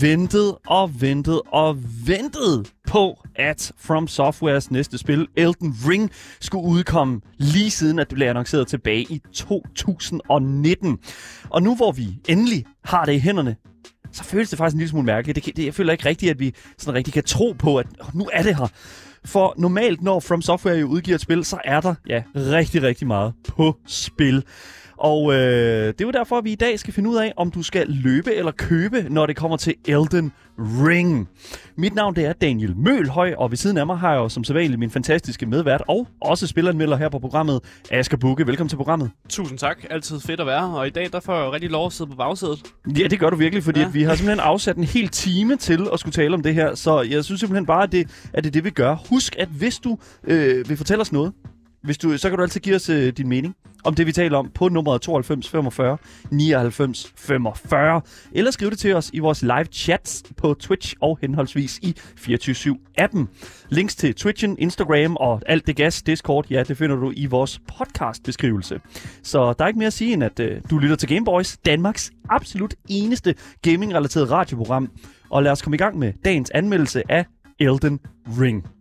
ventet og ventet og ventet på, at From Softwares næste spil, Elden Ring, skulle udkomme lige siden, at det blev annonceret tilbage i 2019. Og nu hvor vi endelig har det i hænderne, så føles det faktisk en lille smule mærkeligt. Det, kan- det, jeg føler ikke rigtigt, at vi sådan rigtig kan tro på, at nu er det her. For normalt, når From Software jo udgiver et spil, så er der ja, rigtig, rigtig meget på spil. Og øh, det er jo derfor, at vi i dag skal finde ud af, om du skal løbe eller købe, når det kommer til Elden Ring. Mit navn det er Daniel Mølhøj, og ved siden af mig har jeg jo som sædvanligt min fantastiske medvært og også spilleranmelder her på programmet, Asger Bukke. Velkommen til programmet. Tusind tak. Altid fedt at være her. Og i dag der får jeg jo rigtig lov at sidde på bagsædet. Ja, det gør du virkelig, fordi ja. At vi har simpelthen afsat en hel time til at skulle tale om det her. Så jeg synes simpelthen bare, at det, at det er det, vi gør. Husk, at hvis du øh, vil fortælle os noget, hvis du, så kan du altid give os øh, din mening om det, vi taler om på nummeret 92 45 99 45. Eller skriv det til os i vores live chats på Twitch og henholdsvis i 24-7-appen. Links til Twitchen, Instagram og alt det gas, Discord, ja, det finder du i vores podcast-beskrivelse. Så der er ikke mere at sige, end at øh, du lytter til Gameboys, Danmarks absolut eneste gaming-relateret radioprogram. Og lad os komme i gang med dagens anmeldelse af Elden Ring.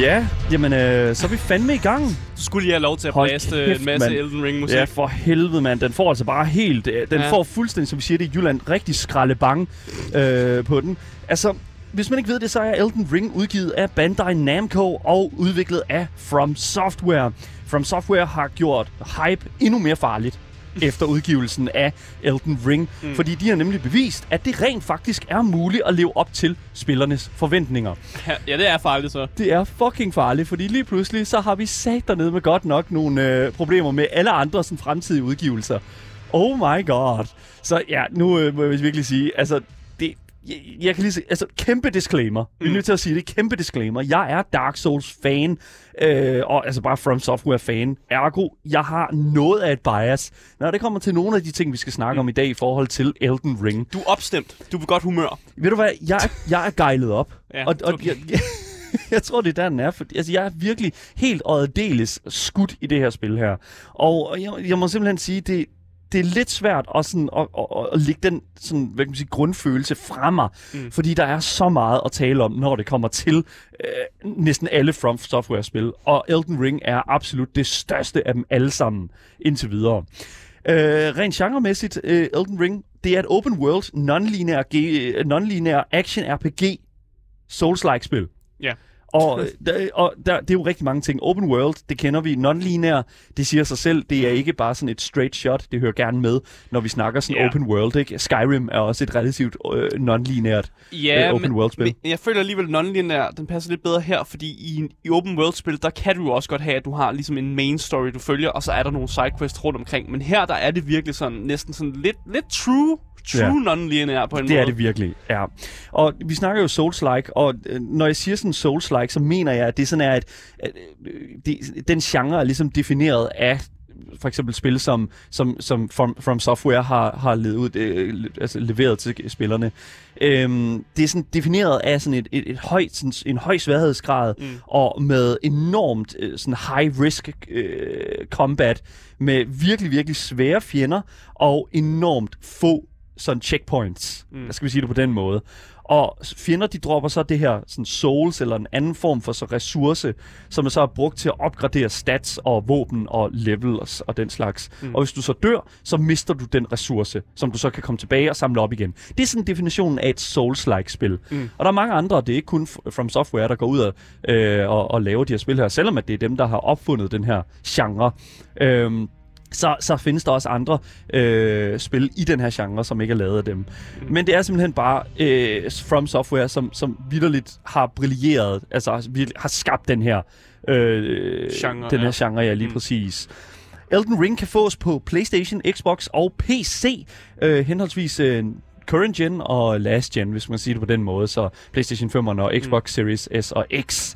Ja, jamen øh, så er vi fandme i gang. Skulle I have lov til at Hold blæste kæft, en masse mand. Elden Ring musik. Ja, for helvede, mand. Den får altså bare helt... øh, Den. Ja. får fuldstændig, som vi siger det i Jylland, rigtig skralde bang øh, på den. Altså, hvis man ikke ved det, så er Elden Ring udgivet af Bandai Namco og udviklet af From Software. From Software har gjort hype endnu mere farligt efter udgivelsen af Elden Ring. Mm. Fordi de har nemlig bevist, at det rent faktisk er muligt at leve op til spillernes forventninger. Ja, ja, det er farligt så. Det er fucking farligt, fordi lige pludselig, så har vi sat dernede med godt nok nogle øh, problemer med alle andre sådan, fremtidige udgivelser. Oh my god. Så ja, nu øh, må jeg virkelig sige, altså, jeg, jeg kan lige se, altså, kæmpe disclaimer. Vi er Mm. nødt til at sige det, kæmpe disclaimer. Jeg er Dark Souls fan, øh, og altså bare From Software fan. Ergo, jeg har noget af et bias, når det kommer til nogle af de ting, vi skal snakke om i dag i forhold til Elden Ring. Du er opstemt. Du er på godt humør. Ved du hvad, jeg, jeg er gejlet op. Ja, og, og okay. jeg, jeg, jeg tror, det er der, den er. For, altså, jeg er virkelig helt øjedeles skudt i det her spil her. Og og jeg, jeg må simpelthen sige, det, det er lidt svært at, sådan, at, at, at lægge den sådan, hvad kan man sige, grundfølelse fra mig. Mm. Fordi der er så meget at tale om, når det kommer til øh, næsten alle From Software-spil. Og Elden Ring er absolut det største af dem alle sammen indtil videre. Øh, rent genremæssigt, øh, Elden Ring, det er et open world, non-linear, øh, non-linear action RPG Souls-like spil. Og, der, og der, det er jo rigtig mange ting. Open world, det kender vi. Non-linear, det siger sig selv. Det er ikke bare sådan et straight shot. Det hører gerne med, når vi snakker sådan Ja. open world. Ikke? Skyrim er også et relativt øh, non-lineært Ja, øh, open men, world-spil. men jeg føler alligevel, non-linear, den passer lidt bedre her, fordi i, i open world-spil, der kan du jo også godt have, at du har ligesom en main story, du følger, og så er der nogle sidequests rundt omkring. Men her, der er det virkelig sådan, næsten sådan lidt, lidt true, true Ja. non-linear på en Det måde. er det virkelig, ja. Og vi snakker jo Souls-like, og øh, når jeg siger sådan Souls-like, så mener jeg, at det sådan er, at, at øh, det, den genre er ligesom defineret af for eksempel spil, som, som, som From, From Software har, har levet ud, øh, altså leveret til spillerne. Øhm, det er sådan defineret af sådan et, et, et højt, sådan, en høj sværhedsgrad, Mm. og med enormt øh, sådan high risk øh, combat, med virkelig, virkelig svære fjender, og enormt få sådan checkpoints. Mm. skal vi sige det på den måde. Og fjender, de dropper så det her sådan souls eller en anden form for så ressource, som er så brugt til at opgradere stats og våben og levels og den slags. Mm. Og hvis du så dør, så mister du den ressource, som du så kan komme tilbage og samle op igen. Det er sådan definitionen af et souls-like spil. Mm. Og der er mange andre, det er ikke kun From Software, der går ud og, øh, og, og laver de her spil her, selvom at det er dem, der har opfundet den her genre. Øh, så, så findes der også andre øh, spil i den her genre, som ikke er lavet af dem. Mm. Men det er simpelthen bare øh, From Software, som, som vidderligt har brilleret, altså har skabt den her øh, genre, den her ja. genre, ja, lige mm. præcis. Elden Ring kan fås på PlayStation, Xbox og PC, øh, henholdsvis øh, current gen og last gen, hvis man siger det på den måde, så PlayStation 5 og Xbox mm. Series S og X.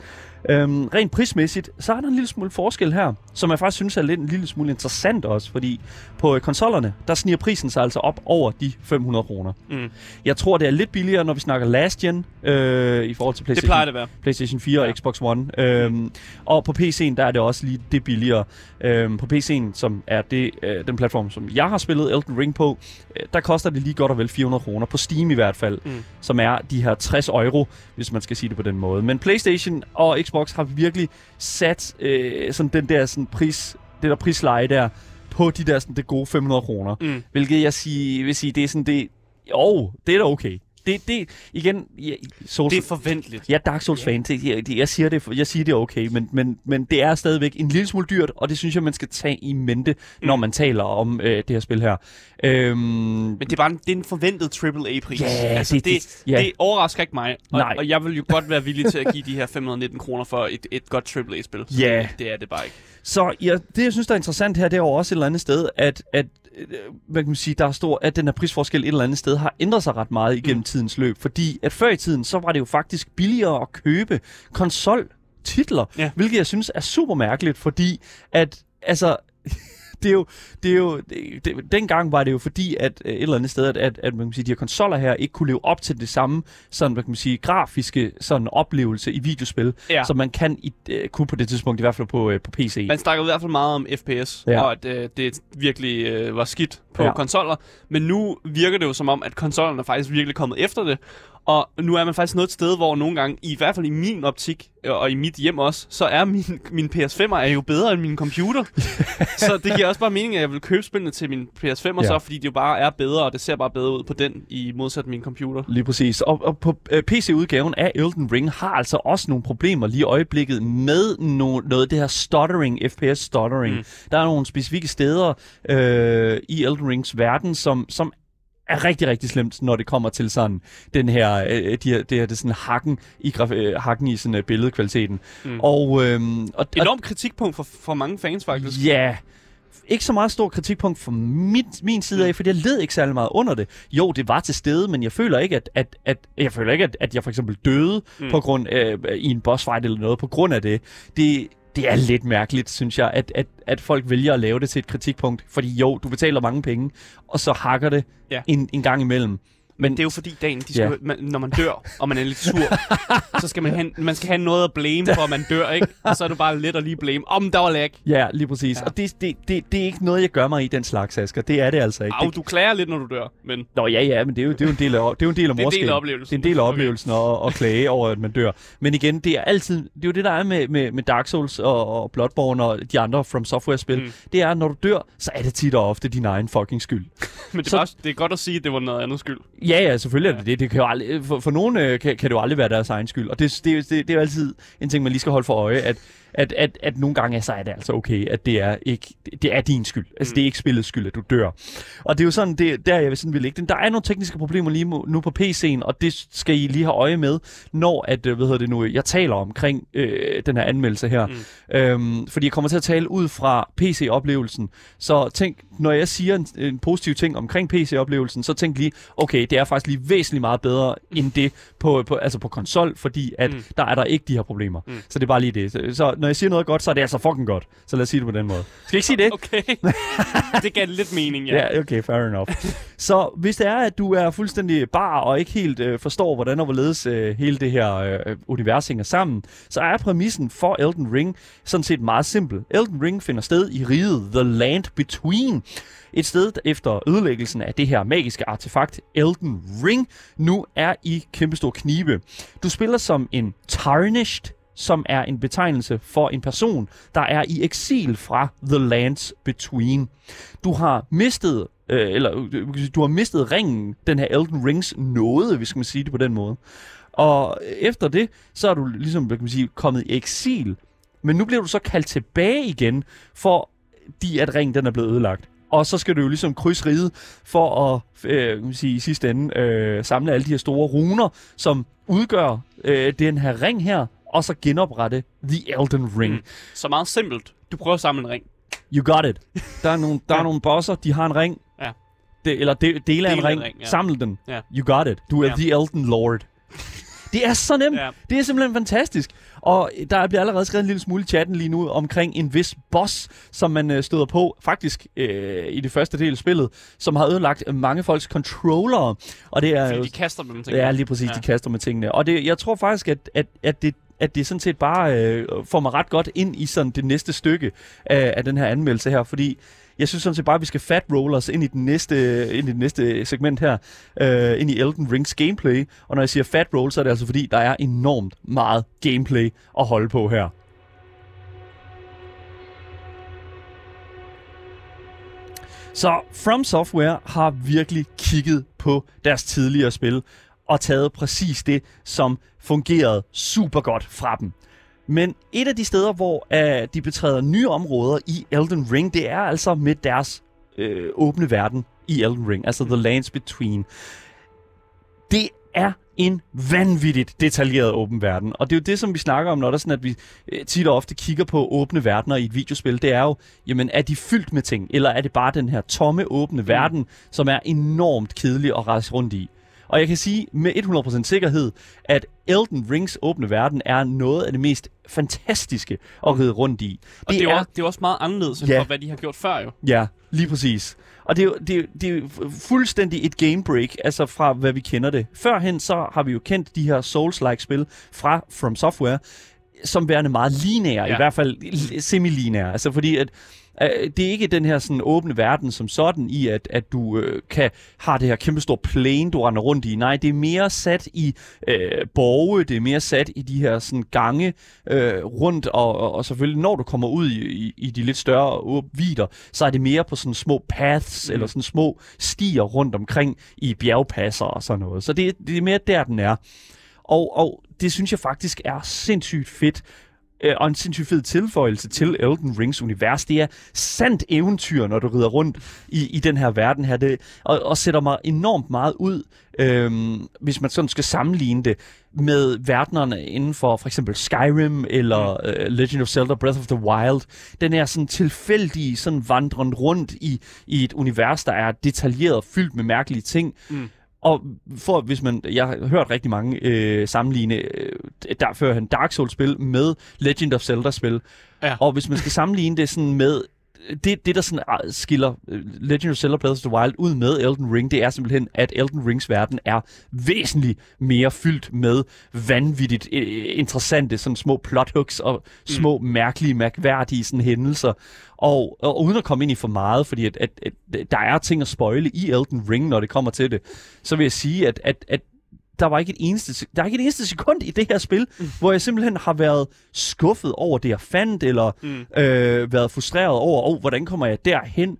Øhm, rent prismæssigt, så er der en lille smule forskel her, som jeg faktisk synes er lidt en lille smule interessant også, fordi på øh, konsollerne, der sniger prisen sig altså op over de 500 kroner. Mm. Jeg tror, det er lidt billigere, når vi snakker last gen, øh, i forhold til PlayStation, det plejer det være. PlayStation 4 ja. og Xbox One. Øhm, mm. Og på PC'en, der er det også lige det billigere. Øhm, på PC'en, som er det, øh, den platform, som jeg har spillet Elden Ring på, øh, der koster det lige godt og vel 400 kroner, på Steam i hvert fald, mm. som er de her 60 euro, hvis man skal sige det på den måde. Men PlayStation og Xbox har virkelig sat øh, sådan den der sådan pris, det der prisleje der på de der sådan, det gode 500 kroner. Mm. Hvilket jeg sige, vil sige, det er sådan det, jo, det er da okay det, det igen... Ja, Souls, det er forventeligt. Ja, Dark Souls fan. Det, jeg, jeg, siger det, jeg siger det er okay, men, men, men det er stadigvæk en lille smule dyrt, og det synes jeg, man skal tage i mente, mm. når man taler om øh, det her spil her. Øhm, men det er bare en, det er en forventet AAA-pris. Ja, altså, det, det, det, det overrasker ikke mig, og, Nej. og jeg vil jo godt være villig til at give de her 519 kroner for et, et godt AAA-spil. Ja. Det er det bare ikke. Så ja, det, jeg synes, der er interessant her, det er jo også et eller andet sted, at, at hvad kan man sige, der er stor, at den her prisforskel et eller andet sted har ændret sig ret meget igennem mm. tidens løb. Fordi at før i tiden, så var det jo faktisk billigere at købe konsol titler, ja. hvilket jeg synes er super mærkeligt, fordi at altså det er jo, det er jo det, det, dengang var det jo fordi, at øh, et eller andet sted, at, at, at man kan sige, de her konsoller her ikke kunne leve op til det samme sådan, hvad kan man sige, grafiske sådan oplevelse i videospil, ja. som man kan i, uh, kunne på det tidspunkt, i hvert fald på, uh, på PC. Man snakker i hvert fald meget om FPS, ja. og at uh, det virkelig uh, var skidt på ja. konsoller, men nu virker det jo som om, at konsollerne er faktisk virkelig kommet efter det, og nu er man faktisk noget et sted, hvor nogle gange, i hvert fald i min optik, øh, og i mit hjem også, så er min, min PS5'er er jo bedre end min computer. så det giver også bare mening, at jeg vil købe spillene til min PS5'er ja. så, fordi det jo bare er bedre, og det ser bare bedre ud på den, i modsat min computer. Lige præcis. Og, og på øh, PC-udgaven af Elden Ring har altså også nogle problemer lige i øjeblikket med no, noget af det her stuttering, FPS-stuttering. Mm. Der er nogle specifikke steder uh, i Elden Rings verden, som, som er rigtig, rigtig slemt, når det kommer til sådan den her, øh, de her, det her det sådan hakken i, graf, øh, hakken i sådan, øh, billedkvaliteten. Mm. Og, øh, og, Enormt kritikpunkt for, for mange fans, faktisk. Ja, ikke så meget stor kritikpunkt fra mit, min side af, mm. fordi jeg led ikke særlig meget under det. Jo, det var til stede, men jeg føler ikke, at, at, at jeg føler ikke, at, at jeg for eksempel døde mm. på grund øh, i en boss fight eller noget på grund af det. Det, det er lidt mærkeligt, synes jeg, at, at, at folk vælger at lave det til et kritikpunkt. Fordi jo, du betaler mange penge, og så hakker det ja. en, en gang imellem. Men det er jo fordi, dagen, de skal, ja. man, når man dør, og man er lidt sur, så skal man, have, man skal have noget at blame for, at man dør, ikke? Og så er det bare lidt at lige blame. Om der var lag. Ja, lige præcis. Ja. Og det, det, det, det er ikke noget, jeg gør mig i den slags, Asger. Det er det altså ikke. Au, du klager lidt, når du dør, men... Nå, ja, ja, men det er jo, det er jo en del af, det er jo en del af morskab. Det er en del af oplevelsen. Det er en del af oplevelsen okay. at, at klage over, at man dør. Men igen, det er altid... Det er jo det, der er med, med, med Dark Souls og, og Bloodborne og de andre From Software-spil. Mm. Det er, når du dør, så er det tit og ofte din egen fucking skyld. men det er, så, også, det er godt at sige, at det var noget andet skyld. Ja, ja, selvfølgelig er det det. det kan jo aldrig, for, for nogen øh, kan, kan det jo aldrig være deres egen skyld. Og det, det, det, det er jo altid en ting, man lige skal holde for øje, at at, at, at nogle gange så er det altså okay, at det er, ikke, det er din skyld. Altså, mm. det er ikke spillets skyld, at du dør. Og det er jo sådan, det, der jeg vil sådan vil ligge. Der er nogle tekniske problemer lige nu på PC'en, og det skal I lige have øje med, når at, øh, hvad hedder det nu, jeg taler omkring øh, den her anmeldelse her. Mm. Øhm, fordi jeg kommer til at tale ud fra PC-oplevelsen. Så tænk, når jeg siger en, en positiv ting omkring PC-oplevelsen, så tænk lige, okay, det er faktisk lige væsentligt meget bedre end det på, på, altså på konsol, fordi at mm. der er der ikke de her problemer. Mm. Så det er bare lige det. Så, så når jeg siger noget godt, så er det altså fucking godt. Så lad os sige det på den måde. Skal jeg ikke sige det? Okay. det gav lidt mening, ja. Ja, okay, fair enough. så hvis det er, at du er fuldstændig bar og ikke helt øh, forstår, hvordan og hvorledes øh, hele det her øh, univers hænger sammen, så er præmissen for Elden Ring sådan set meget simpel. Elden Ring finder sted i riget The Land Between. Et sted efter ødelæggelsen af det her magiske artefakt, Elden Ring, nu er i kæmpestor knibe. Du spiller som en Tarnished, som er en betegnelse for en person, der er i eksil fra The Lands Between. Du har mistet øh, eller øh, du har mistet ringen, den her Elden Rings nåde, hvis man sige det på den måde. Og efter det, så er du ligesom, hvad kan man sige, kommet i eksil. Men nu bliver du så kaldt tilbage igen, for de at ringen den er blevet ødelagt. Og så skal du jo ligesom krydse ride for at øh, kan man sige, i sidste ende øh, samle alle de her store runer, som udgør øh, den her ring her, og så genoprette The Elden Ring. Mm. Så meget simpelt. Du prøver at samle en ring. You got it. Der er nogle, der ja. er nogle bosser, de har en ring. Ja. Det, eller de, dele af en ring. ring, ja. Samle den. Ja. You got it. Du er Ja. The Elden Lord. Det er så nemt. Ja. Det er simpelthen fantastisk. Og der bliver allerede skrevet en lille smule i chatten lige nu omkring en vis boss, som man øh, støder på, faktisk øh, i det første del af spillet, som har ødelagt mange folks controllere. Og det er Fordi jo... de kaster dem ting. Ja, lige præcis. Ja. de kaster med tingene. Og det, jeg tror faktisk, at, at, at det at det sådan set bare øh, får mig ret godt ind i sådan det næste stykke af, af den her anmeldelse her, fordi jeg synes sådan set bare, at vi skal fat roll os ind i, den næste, ind i det næste segment her, øh, ind i Elden Rings gameplay. Og når jeg siger fat roll, så er det altså fordi, der er enormt meget gameplay at holde på her. Så From Software har virkelig kigget på deres tidligere spil og taget præcis det, som fungerede super godt fra dem. Men et af de steder, hvor uh, de betræder nye områder i Elden Ring, det er altså med deres øh, åbne verden i Elden Ring, altså The Lands Between. Det er en vanvittigt detaljeret åben verden. Og det er jo det, som vi snakker om, når der er sådan, at vi øh, tit og ofte kigger på åbne verdener i et videospil. Det er jo, jamen, er de fyldt med ting, eller er det bare den her tomme, åbne mm. verden, som er enormt kedelig at rejse rundt i? Og jeg kan sige med 100% sikkerhed, at Elden Rings åbne verden er noget af det mest fantastiske at ride rundt i. Og det, det, er, også, det er også meget anderledes end Ja. for, hvad de har gjort før jo. Ja, lige præcis. Og det er, jo, det, er, det er fuldstændig et game break, altså fra hvad vi kender det. Førhen så har vi jo kendt de her Souls-like spil fra From Software, som værende meget lineære. Ja. i hvert fald semi-lineære. Altså fordi at øh, det er ikke den her sådan åbne verden som sådan i, at, at du øh, kan har det her kæmpe store plane, du render rundt i. Nej, det er mere sat i øh, borge, det er mere sat i de her sådan gange øh, rundt, og, og, og selvfølgelig når du kommer ud i, i, i de lidt større vidder, så er det mere på sådan små paths, mm. eller sådan små stier rundt omkring i bjergpasser og sådan noget. Så det, det er mere der, den er. Og, og det synes jeg faktisk er sindssygt fedt, øh, og en sindssygt fed tilføjelse til Elden Rings univers. Det er sandt eventyr, når du rider rundt i, i den her verden her, det, og, og sætter mig enormt meget ud, øhm, hvis man sådan skal sammenligne det med verdenerne inden for for eksempel Skyrim eller øh, Legend of Zelda Breath of the Wild. Den er sådan tilfældig, sådan vandren rundt i, i et univers, der er detaljeret fyldt med mærkelige ting. Mm. Og for, hvis man, jeg har hørt rigtig mange øh, sammenligne øh, der førhen Dark Souls-spil med Legend of Zelda-spil. Ja. Og hvis man skal sammenligne det sådan med det, det der sådan ah, skiller øh, Legend of Zelda Breath of the Wild ud med Elden Ring, det er simpelthen, at Elden Rings verden er væsentligt mere fyldt med vanvittigt øh, interessante sådan små plot hooks og små mm. mærkelige, mærkværdige sådan hændelser. Og, og uden at komme ind i for meget, fordi at, at, at der er ting at spoile i Elden Ring, når det kommer til det, så vil jeg sige, at, at, at der var ikke et eneste, der er ikke et eneste sekund i det her spil, mm. hvor jeg simpelthen har været skuffet over det, jeg fandt, eller mm. øh, været frustreret over, oh, hvordan kommer jeg derhen?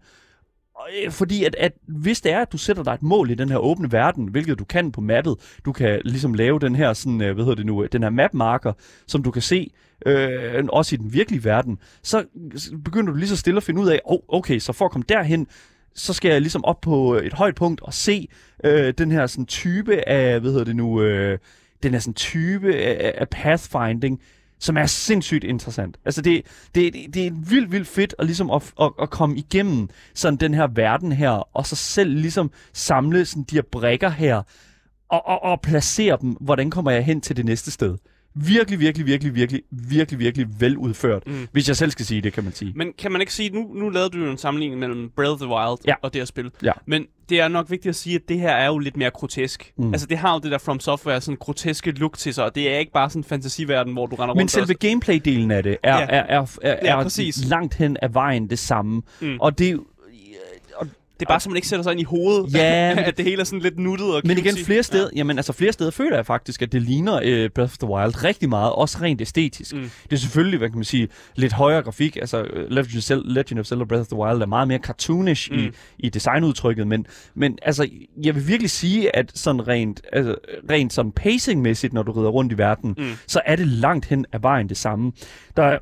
Øh, Fordi at, at hvis det er, at du sætter dig et mål i den her åbne verden, hvilket du kan på mappet, du kan ligesom lave den her, sådan, øh, hvad hedder det nu, den her mapmarker, som du kan se, øh, også i den virkelige verden, så begynder du lige så stille at finde ud af, oh, okay, så for at komme derhen, så skal jeg ligesom op på øh, et højt punkt og se øh, den her sådan type af, hvad hedder det nu, øh, den her sådan type af, af pathfinding, som er sindssygt interessant. Altså det, det, det, det er vildt, vildt fedt at, ligesom at, at, at komme igennem sådan den her verden her, og så selv ligesom samle sådan de her brækker her, og, og, og placere dem, hvordan kommer jeg hen til det næste sted virkelig, virkelig, virkelig, virkelig, virkelig, virkelig veludført. Mm. Hvis jeg selv skal sige det, kan man sige. Men kan man ikke sige, nu, nu lavede du jo en sammenligning mellem Breath of the Wild Ja. og det her spil. Ja. Men det er nok vigtigt at sige, at det her er jo lidt mere grotesk. Mm. Altså det har jo det der From Software, sådan groteske look til sig, og det er ikke bare sådan en fantasiverden, hvor du render Men rundt selve og... gameplay-delen af det er, Ja. ja. er, er, er, Ja, er langt hen ad vejen det samme. Mm. Og det er Det er bare, så man ikke sætter sig ind i hovedet, Ja, at det hele er sådan lidt nuttet og Men igen, flere steder, ja. jamen, altså, flere steder føler jeg faktisk, at det ligner uh, Breath of the Wild rigtig meget, også rent æstetisk. Mm. Det er selvfølgelig, hvad kan man sige, lidt højere grafik. Altså, øh, Legend of Zelda, Legend of Zelda Breath of the Wild er meget mere cartoonish Mm. i, i designudtrykket, men, men altså, jeg vil virkelig sige, at sådan rent, altså, rent sådan pacingmæssigt, når du rider rundt i verden, mm. så er det langt hen ad vejen det samme. Der er,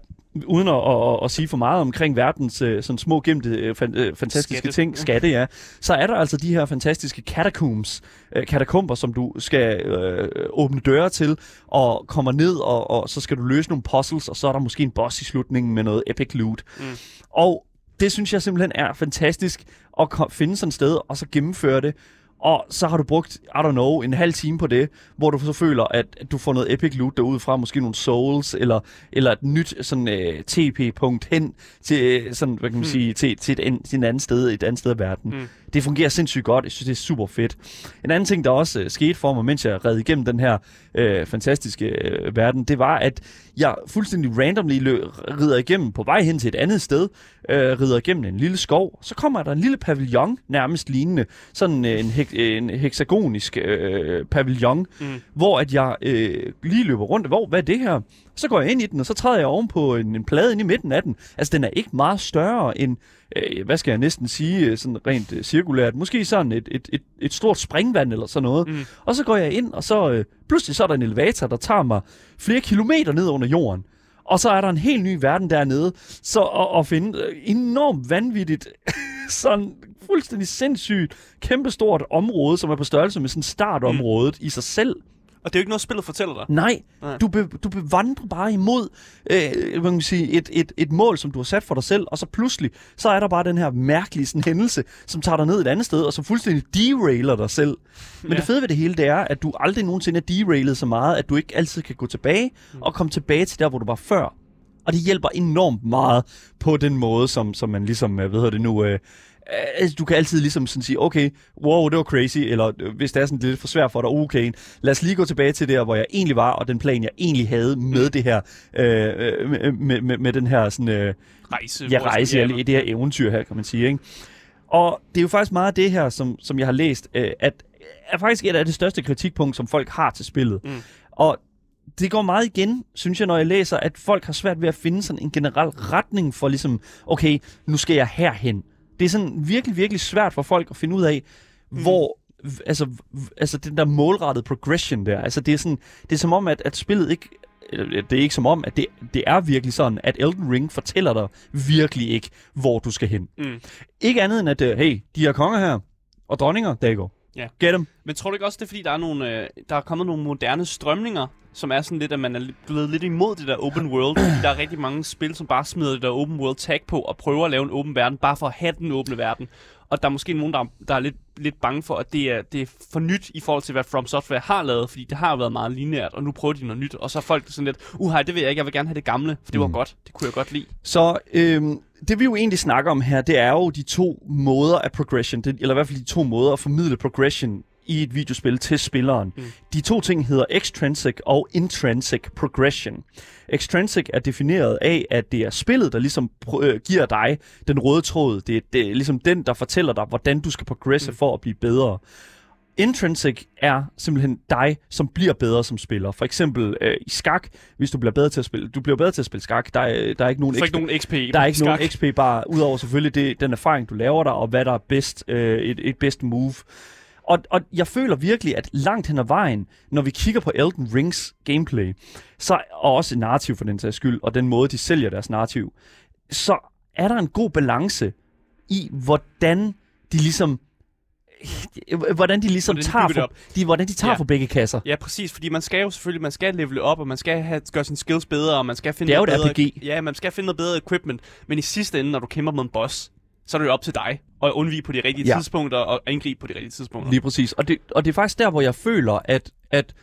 uden at, at, at sige for meget omkring verdens øh, sådan små gemte øh, fan, øh, fantastiske Skatte. ting, skatte, ja, så er der altså de her fantastiske catacombs, katakomber, som du skal øh, åbne døre til, og kommer ned, og, og så skal du løse nogle puzzles, og så er der måske en boss i slutningen med noget epic loot. Mm. Og det synes jeg simpelthen er fantastisk, at finde sådan et sted, og så gennemføre det. Og så har du brugt, I don't know, en halv time på det, hvor du så føler, at at du får noget epic loot derudfra, måske nogle souls, eller, eller et nyt sådan, øh, TP-punkt hen til, øh, sådan, hvad kan man Hmm. sige, til, til, et, til et andet sted, et andet sted af verden. Hmm. Det fungerer sindssygt godt. Jeg synes, det er super fedt. En anden ting, der også øh, skete for mig, mens jeg red igennem den her øh, fantastiske øh, verden, det var, at jeg fuldstændig randomly lø- rider igennem på vej hen til et andet sted, øh, rider igennem en lille skov, så kommer der en lille pavillon, nærmest lignende, sådan øh, en, hek- en hexagonisk øh, pavillon, Mm. hvor at jeg øh, lige løber rundt, hvor, hvad er det her? Så går jeg ind i den, og så træder jeg oven på en, en plade inde i midten af den. Altså, den er ikke meget større end, øh, hvad skal jeg næsten sige, øh, sådan rent øh, cirkulært. Måske sådan et, et, et, et stort springvand eller sådan noget. Mm. Og så går jeg ind, og så øh, pludselig så er der en elevator, der tager mig flere kilometer ned under jorden. Og så er der en helt ny verden dernede. Så at, at finde øh, enormt vanvittigt, sådan fuldstændig sindssygt, kæmpestort område, som er på størrelse med sådan startområdet mm. i sig selv. Og det er jo ikke noget, spillet fortæller dig. Nej, Nej. du, be, du bevandrer bare imod øh, hvad kan man sige, et, et, et mål, som du har sat for dig selv, og så pludselig, så er der bare den her mærkelige sådan, hændelse, som tager dig ned et andet sted, og som fuldstændig derailer dig selv. Men Ja. det fede ved det hele, det er, at du aldrig nogensinde er derailet så meget, at du ikke altid kan gå tilbage Mm. og komme tilbage til der, hvor du var før. Og det hjælper enormt meget på den måde, som, som man ligesom, øh, hvad hedder det nu, øh, du kan altid ligesom sådan sige, okay, wow, det var crazy, eller øh, hvis det er sådan lidt for svært for dig, okay, lad os lige gå tilbage til der, hvor jeg egentlig var, og den plan, jeg egentlig havde med det her, øh, øh, med, med, med, den her sådan, øh, Rejse. ja, rejse, i det her eventyr her, kan man sige, ikke? Og det er jo faktisk meget af det her, som, som jeg har læst, øh, at er faktisk et af det største kritikpunkt, som folk har til spillet. Mm. Og det går meget igen, synes jeg, når jeg læser, at folk har svært ved at finde sådan en generel retning for ligesom, okay, nu skal jeg herhen. Det er sådan virkelig, virkelig svært for folk at finde ud af, Mm. hvor, altså, altså den der målrettede progression der, altså det er sådan, det er som om, at, at spillet ikke, det er ikke som om, at det, det er virkelig sådan, at Elden Ring fortæller dig virkelig ikke, hvor du skal hen. Mm. Ikke andet end, at, øh, hey, de her konger her, og dronninger, der går. Ja. Get them. Men tror du ikke også, det er fordi, der er, nogle, øh, der er kommet nogle moderne strømninger, som er sådan lidt, at man er blevet lidt imod det der open world, fordi der er rigtig mange spil, som bare smider det der open world tag på og prøver at lave en åben verden, bare for at have den åbne verden. Og der er måske nogen, der, er- der er lidt, lidt bange for, at det er, det er for nyt i forhold til, hvad From Software har lavet, fordi det har været meget lineært, og nu prøver de noget nyt, og så er folk sådan lidt, uha, det vil jeg ikke, jeg vil gerne have det gamle, for det var Mm. godt, det kunne jeg godt lide. Så øhm, det vi jo egentlig snakker om her, det er jo de to måder af progression, det, eller i hvert fald de to måder at formidle progression i et videospil til spilleren. Mm. De to ting hedder extrinsic og intrinsic progression. Extrinsic er defineret af, at det er spillet, der ligesom øh, giver dig den røde tråd. Det er, det er ligesom den, der fortæller dig, hvordan du skal progresse Mm. for at blive bedre. Intrinsic er simpelthen dig, som bliver bedre som spiller. For eksempel øh, i skak, hvis du bliver bedre til at spille, du bliver bedre til at spille skak, der er, der er ikke nogen får ikke nogen XP. der er ikke skak. nogen XP bare, udover selvfølgelig det, den erfaring, du laver der, og hvad der er bedst, øh, et, et bedst move. Og, og jeg føler virkelig, at langt hen ad vejen, når vi kigger på Elden Rings gameplay, så, og også narrativ for den sags skyld, og den måde, de sælger deres narrativ, så er der en god balance i, hvordan de ligesom hvordan de ligesom Hvordan de tager for, de, hvordan de tager Ja. for begge kasser. Ja, præcis, fordi man skal jo selvfølgelig, man skal levele op, og man skal have, gøre sine skills bedre, og man skal finde Det er jo noget et bedre, RPG. Ja, man skal finde noget bedre equipment, men i sidste ende, når du kæmper med en boss, så er det jo op til dig at undvige på de rigtige Ja. tidspunkter og angribe på de rigtige tidspunkter. Lige præcis. Og det, og det er faktisk der, hvor jeg føler, at, at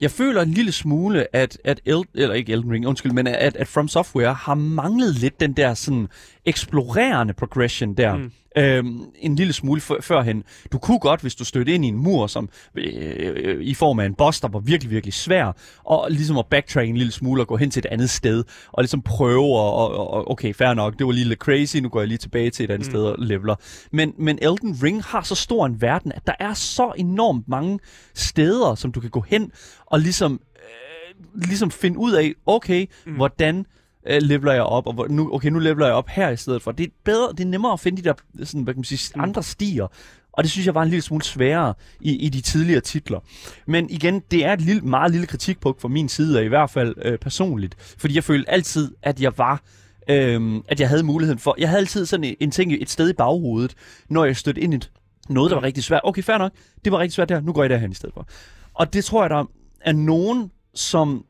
jeg føler en lille smule, at, at El, eller ikke Elden Ring, undskyld, men at, at From Software har manglet lidt den der sådan eksplorerende progression der. Mm. Øhm, en lille smule f- førhen. Du kunne godt, hvis du stødte ind i en mur, som øh, i form af en boss, der var virkelig, virkelig svær, og ligesom at backtrack en lille smule og gå hen til et andet sted, og ligesom prøve, og, og, og okay, fair nok, det var lige lidt crazy, nu går jeg lige tilbage til et andet mm. sted og leveler. Men, men Elden Ring har så stor en verden, at der er så enormt mange steder, som du kan gå hen og ligesom, øh, ligesom finde ud af, okay, mm. hvordan øh, leveler jeg op, og hvor, nu, okay, nu leveler jeg op her i stedet for. Det er, bedre, det er nemmere at finde de der sådan, hvad kan man sige, Mm. andre stier, og det synes jeg var en lille smule sværere i, i de tidligere titler. Men igen, det er et lille, meget lille kritikpunkt fra min side, af, i hvert fald øh, personligt. Fordi jeg følte altid, at jeg var øhm, at jeg havde muligheden for... Jeg havde altid sådan en, en ting et sted i baghovedet, når jeg stødte ind i et- noget, der var rigtig svært. Okay, fair nok. Det var rigtig svært der. Nu går jeg derhen i stedet for. Og det tror jeg, der er nogen, som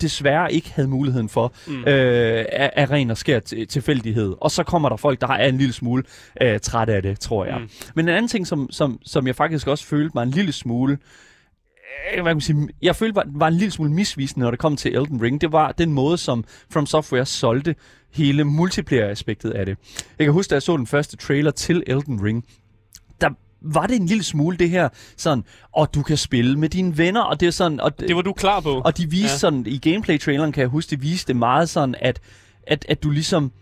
desværre ikke havde muligheden for Mm. øh, af, af ren og skær til- tilfældighed. Og så kommer der folk, der er en lille smule øh, træt af det, tror jeg. Mm. Men en anden ting, som, som, som jeg faktisk også følte mig en lille smule øh, hvad kan man sige, jeg følte var, var en lille smule misvisende, når det kom til Elden Ring. Det var den måde, som From Software solgte hele multiplayer-aspektet af det. Jeg kan huske, da jeg så den første trailer til Elden Ring, var det en lille smule det her sådan, og du kan spille med dine venner, og det er sådan, og Det var du klar på. og de viste Ja. sådan, i gameplay-traileren kan jeg huske, de viste det meget sådan, at, at, at du ligesom,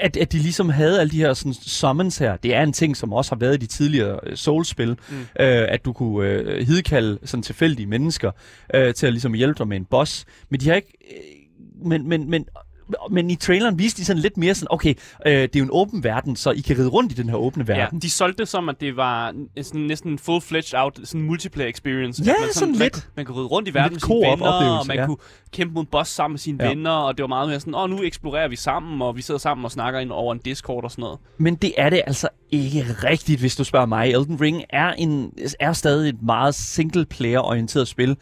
at, at de ligesom havde alle de her sådan, summons her. Det er en ting, som også har været i de tidligere øh, Souls-spil, mm. øh, at du kunne øh, hidkalde sådan tilfældige mennesker øh, til at ligesom hjælpe dig med en boss. Men de har ikke... Øh, men, men, men, men i traileren viste de sådan lidt mere sådan, okay, øh, det er jo en åben verden, så I kan ride rundt i den her åbne Ja, verden. de solgte det som, at det var sådan næsten en full-fledged out sådan multiplayer experience. Ja, at man sådan man, lidt. kunne- Man kunne ride rundt i verden med Lidt sine venner, og man ja. kunne kæmpe mod boss sammen med sine Ja. venner, og det var meget mere sådan, åh, nu eksplorerer vi sammen, og vi sidder sammen og snakker ind over en Discord og sådan noget. Men det er det altså ikke rigtigt, hvis du spørger mig. Elden Ring er, en, er stadig et meget single-player-orienteret spil.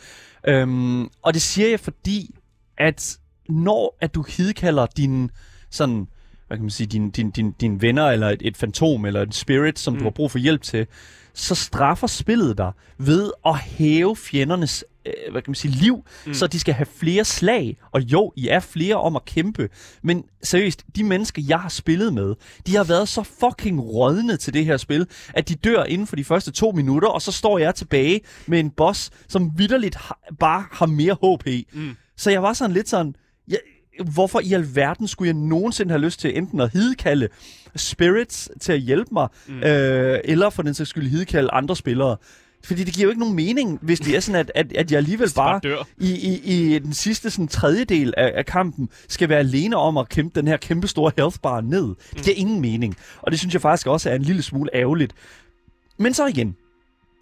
Øhm, og det siger jeg, fordi at når at du hidkalder din sådan hvad kan man sige, dine din, din, din venner, eller et, et fantom, eller et spirit, som mm. du har brug for hjælp til, så straffer spillet dig ved at hæve fjendernes øh, hvad kan man sige, liv, mm. så de skal have flere slag. Og jo, I er flere om at kæmpe, men seriøst, de mennesker, jeg har spillet med, de har været så fucking rådne til det her spil, at de dør inden for de første to minutter, og så står jeg tilbage med en boss, som vidderligt har, bare har mere HP. Mm. Så jeg var sådan lidt sådan, hvorfor i alverden skulle jeg nogensinde have lyst til enten at hidkalde spirits til at hjælpe mig, mm. øh, eller for den sags skyld hidkalde andre spillere. Fordi det giver jo ikke nogen mening, hvis det er sådan, at, at, at jeg alligevel bare dør. i, i, i den sidste sådan, tredjedel af, af kampen skal være alene om at kæmpe den her kæmpe store health bar ned. Det giver ingen mening. Og det synes jeg faktisk også er en lille smule ærgerligt. Men så igen,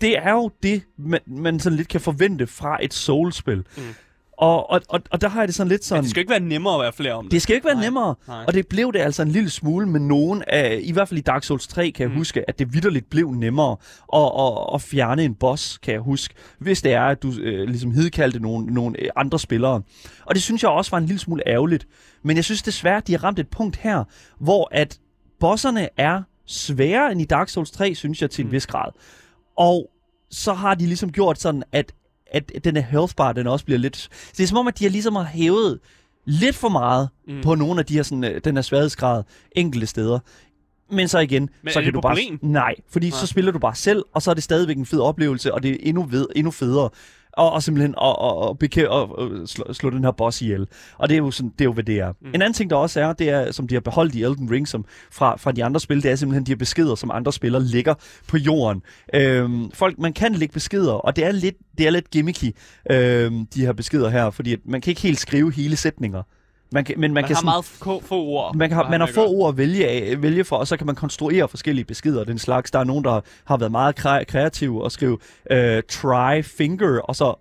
det er jo det, man, man sådan lidt kan forvente fra et Souls-spil. Mm. Og, og, og, og der har jeg det sådan lidt sådan... Men det skal ikke være nemmere at være flere om det. Det skal ikke være Nej, nemmere. nej. Og det blev det altså en lille smule med nogen af, i hvert fald i Dark Souls 3, kan jeg mm. huske, at det vidderligt blev nemmere at, at, at fjerne en boss, kan jeg huske, hvis det er, at du øh, ligesom hidkaldte nogle, nogle øh, andre spillere. Og det synes jeg også var en lille smule ærgerligt. Men jeg synes desværre, at de har ramt et punkt her, hvor at bosserne er sværere end i Dark Souls 3, synes jeg, til en Mm. vis grad. Og så har de ligesom gjort sådan, at, at den her health bar, den også bliver lidt... Det er som om, at de har ligesom har hævet lidt for meget Mm. på nogle af de her, sådan, øh, den her sværhedsgrad enkelte steder. Men så igen, Men så kan du et bare... problem? Nej, fordi Nej. så spiller du bare selv, og så er det stadigvæk en fed oplevelse, og det er endnu, ved, endnu federe. Og, og simpelthen at, at, at, bekæ- at, at slå, slå den her boss ihjel. Og det er jo, sådan, det er jo hvad det er. Mm. En anden ting, der også er, det er, som de har beholdt i Elden Ring som fra, fra de andre spil, det er simpelthen de her beskeder, som andre spillere lægger på jorden. Øhm, folk, man kan lægge beskeder, og det er lidt, det er lidt gimmicky, øhm, de her beskeder her, fordi man kan ikke helt skrive hele sætninger. Man kan, men man, Man, kan har sådan, meget få, få ord. man, kan, man har få ord at vælge, af, vælge for, og så kan man konstruere forskellige beskeder den slags. Der er nogen, der har været meget kre- kreative og skrive øh, try finger, og så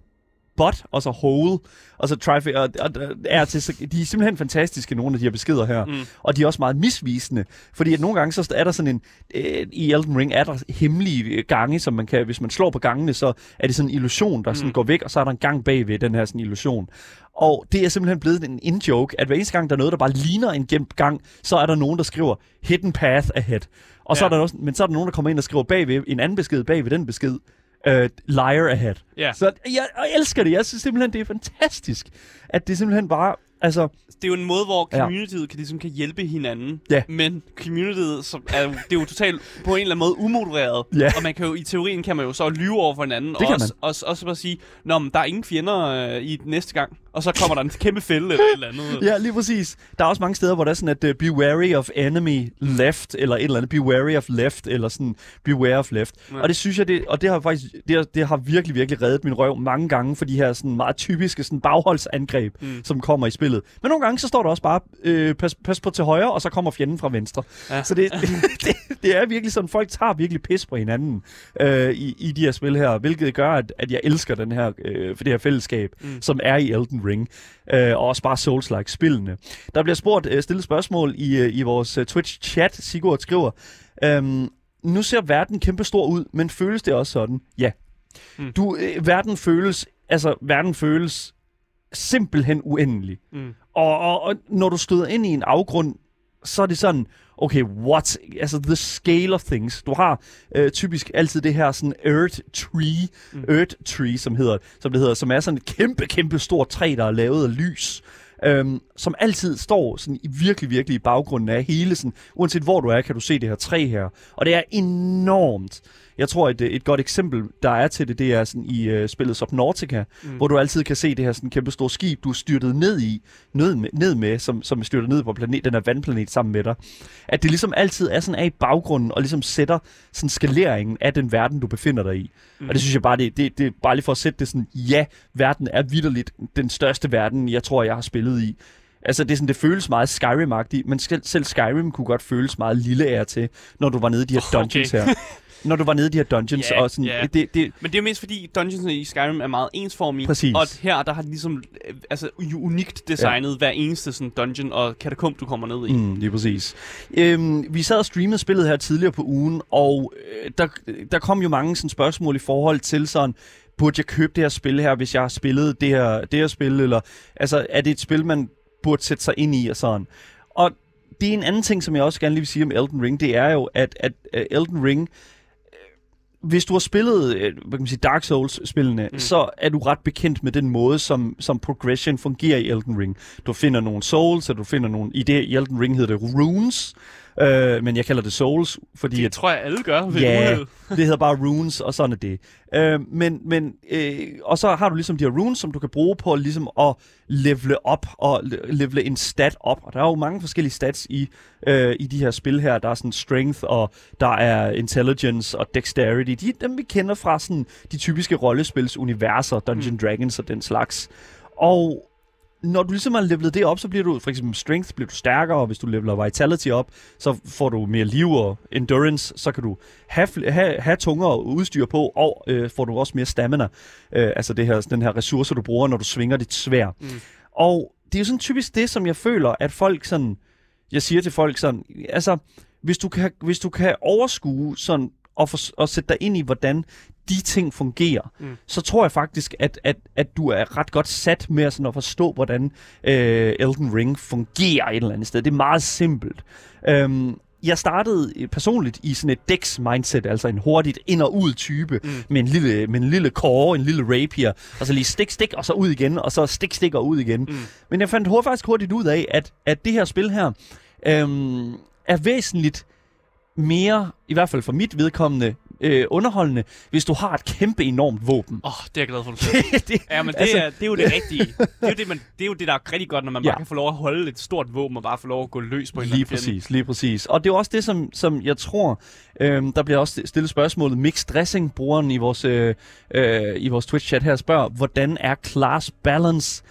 butt, og så hole, og så try finger. Og, og, er til, så- de er simpelthen fantastiske, nogle af de her beskeder her. Mm. Og de er også meget misvisende, fordi at nogle gange så er der sådan en, øh, i Elden Ring er der hemmelige gange, som man kan, hvis man slår på gangene, så er det sådan en illusion, der sådan går væk, og så er der en gang bagved den her sådan illusion. Og det er simpelthen blevet en in-joke, at hver eneste gang, der er noget, der bare ligner en gemt gang, så er der nogen, der skriver hidden path ahead. Og så Ja. er der også, men så er der nogen, der kommer ind og skriver bagved en anden besked bagved den besked. uh, Liar Ahead. Ja. Så jeg, jeg elsker det. Jeg synes simpelthen, det er fantastisk, at det simpelthen bare... Altså, det er jo en måde, hvor Ja. communityet kan, ligesom kan hjælpe hinanden. Ja. Men communityet som er, jo- det er jo totalt på en eller anden måde umodereret. Ja. Og man kan jo, i teorien kan man jo så lyve over for hinanden. og kan også, også, også bare sige, Nå, men der er ingen fjender øh, i næste gang. Og så kommer der en kæmpe fælde eller et eller andet. Ja, lige præcis. Der er også mange steder, hvor der er sådan, at uh, be wary of enemy left, eller et eller andet, be wary of left, eller sådan, beware of left. Ja. Ja. Og det synes jeg, det, og det har faktisk, det har, det har virkelig, virkelig reddet min røv mange gange, for de her sådan meget typiske sådan bagholdsangreb, mm. som kommer i spillet. Men nogle gange, så står der også bare, øh, pas, pas på til højre, og så kommer fjenden fra venstre. Ja. Så det, det, det er virkelig sådan, folk tager virkelig pis på hinanden øh, i, i de her spil her, hvilket gør, at, at jeg elsker den her, øh, for det her fællesskab, mm. som er i Elden Ring, øh, og også bare Souls-like spillene. Der bliver spurgt, øh, stillet spørgsmål i, øh, i vores øh, Twitch-chat. Sigurd skriver, øhm, nu ser verden kæmpe stor ud, men føles det også sådan? Ja. Mm. Du, øh, verden føles, altså verden føles simpelthen uendelig. Mm. Og, og, og når du støder ind i en afgrund, så er det sådan, okay, what? Altså, the scale of things. Du har øh, typisk altid det her sådan earth tree, mm. earth tree, som, hedder, som det hedder, som er sådan et kæmpe, kæmpe stort træ, der er lavet af lys. Øhm, som altid står sådan i virkelig, virkelig i baggrunden af hele sådan, uanset hvor du er, kan du se det her træ her. Og det er enormt. Jeg tror, et, et godt eksempel, der er til det, det er sådan i uh, spillet Subnautica, mm. hvor du altid kan se det her sådan kæmpe store skib, du er styrtet ned i, ned med, ned med som, som styrter ned på planet, den her vandplanet sammen med dig. At det ligesom altid er sådan af i baggrunden, og ligesom sætter sådan skaleringen af den verden, du befinder dig i. Mm. Og det synes jeg bare, det, det, det er bare lige for at sætte det sådan, ja, verden er vidderligt den største verden, jeg tror, jeg har spillet i. Altså, det, er sådan, det føles meget Skyrim-agtigt, men selv, selv Skyrim kunne godt føles meget lille af til, når du var nede i de her Okay. dungeons her. Når du var nede i de her dungeons, Ja, og sådan, ja. det, det, Men det er mest fordi dungeons i Skyrim er meget ensformige. Præcis. Og her, der har de ligesom øh, altså, unikt designet ja. hver eneste sådan, dungeon og katakomb, du kommer ned i. Mm, lige præcis. Øhm, vi sad og streamede spillet her tidligere på ugen, og øh, der, der kom jo mange sådan, spørgsmål i forhold til sådan, burde jeg købe det her spil her, hvis jeg har spillet det her, det her spil, eller altså, er det et spil, man burde sætte sig ind i og sådan. Og det er en anden ting, som jeg også gerne lige vil sige om Elden Ring, det er jo, at, at Elden Ring, hvis du har spillet øh, hvad kan man sige, Dark Souls-spillene, mm. så er du ret bekendt med den måde, som, som progression fungerer i Elden Ring. Du finder nogle souls, og du finder nogle... I, det, i Elden Ring hedder det runes, øh, men jeg kalder det souls, fordi Det at, tror jeg, alle gør ved Ja. det hedder bare runes, og sådan er det. Øh, men, men, øh, og så har du ligesom de her runes, som du kan bruge på ligesom at levele op og le- levele en stat op. Og der er jo mange forskellige stats i, øh, i de her spil her. Der er sådan strength, og der er intelligence og dexterity. De, dem vi kender fra sådan de typiske rollespils-universer, Dungeon mm. Dragons og den slags. Og når du ligesom har levelet det op, så bliver du, for eksempel strength, bliver du stærkere, og hvis du leveler vitality op, så får du mere liv og endurance, så kan du have, have, have tungere udstyr på, og øh, får du også mere stamina, øh, altså det her, den her ressource, du bruger, når du svinger dit svær. Mm. Og det er jo sådan typisk det, som jeg føler, at folk sådan, jeg siger til folk sådan, altså, hvis du kan, hvis du kan overskue sådan, og, for, og sætte dig ind i, hvordan de ting fungerer, mm. så tror jeg faktisk, at, at, at du er ret godt sat med sådan at forstå, hvordan øh, Elden Ring fungerer et eller andet sted. Det er meget simpelt. Øhm, jeg startede øh, personligt i sådan et dex-mindset, altså en hurtigt ind- og ud-type, mm. med, en lille, med en lille core, en lille rapier, og så lige stik, stik, og så ud igen, og så stik, stik og ud igen. Mm. Men jeg fandt hurtigt, faktisk hurtigt ud af, at, at det her spil her øhm, er væsentligt mere, i hvert fald for mit vedkommende, øh, underholdende, hvis du har et kæmpe enormt våben. Åh, oh, det er jeg glad for, du siger. det, Ja, men det, altså- er, det er jo det rigtige. Det er jo det, man, det er jo det, der er rigtig godt, når man Ja. bare kan få lov at holde et stort våben og bare få lov at gå løs på en Lige anden fjende. præcis, lige præcis. Og det er også det, som, som jeg tror, øhm, der bliver også stillet spørgsmålet. Mixed Dressing, brugeren i vores, øh, øh, i vores Twitch-chat her, spørger, hvordan er class balance?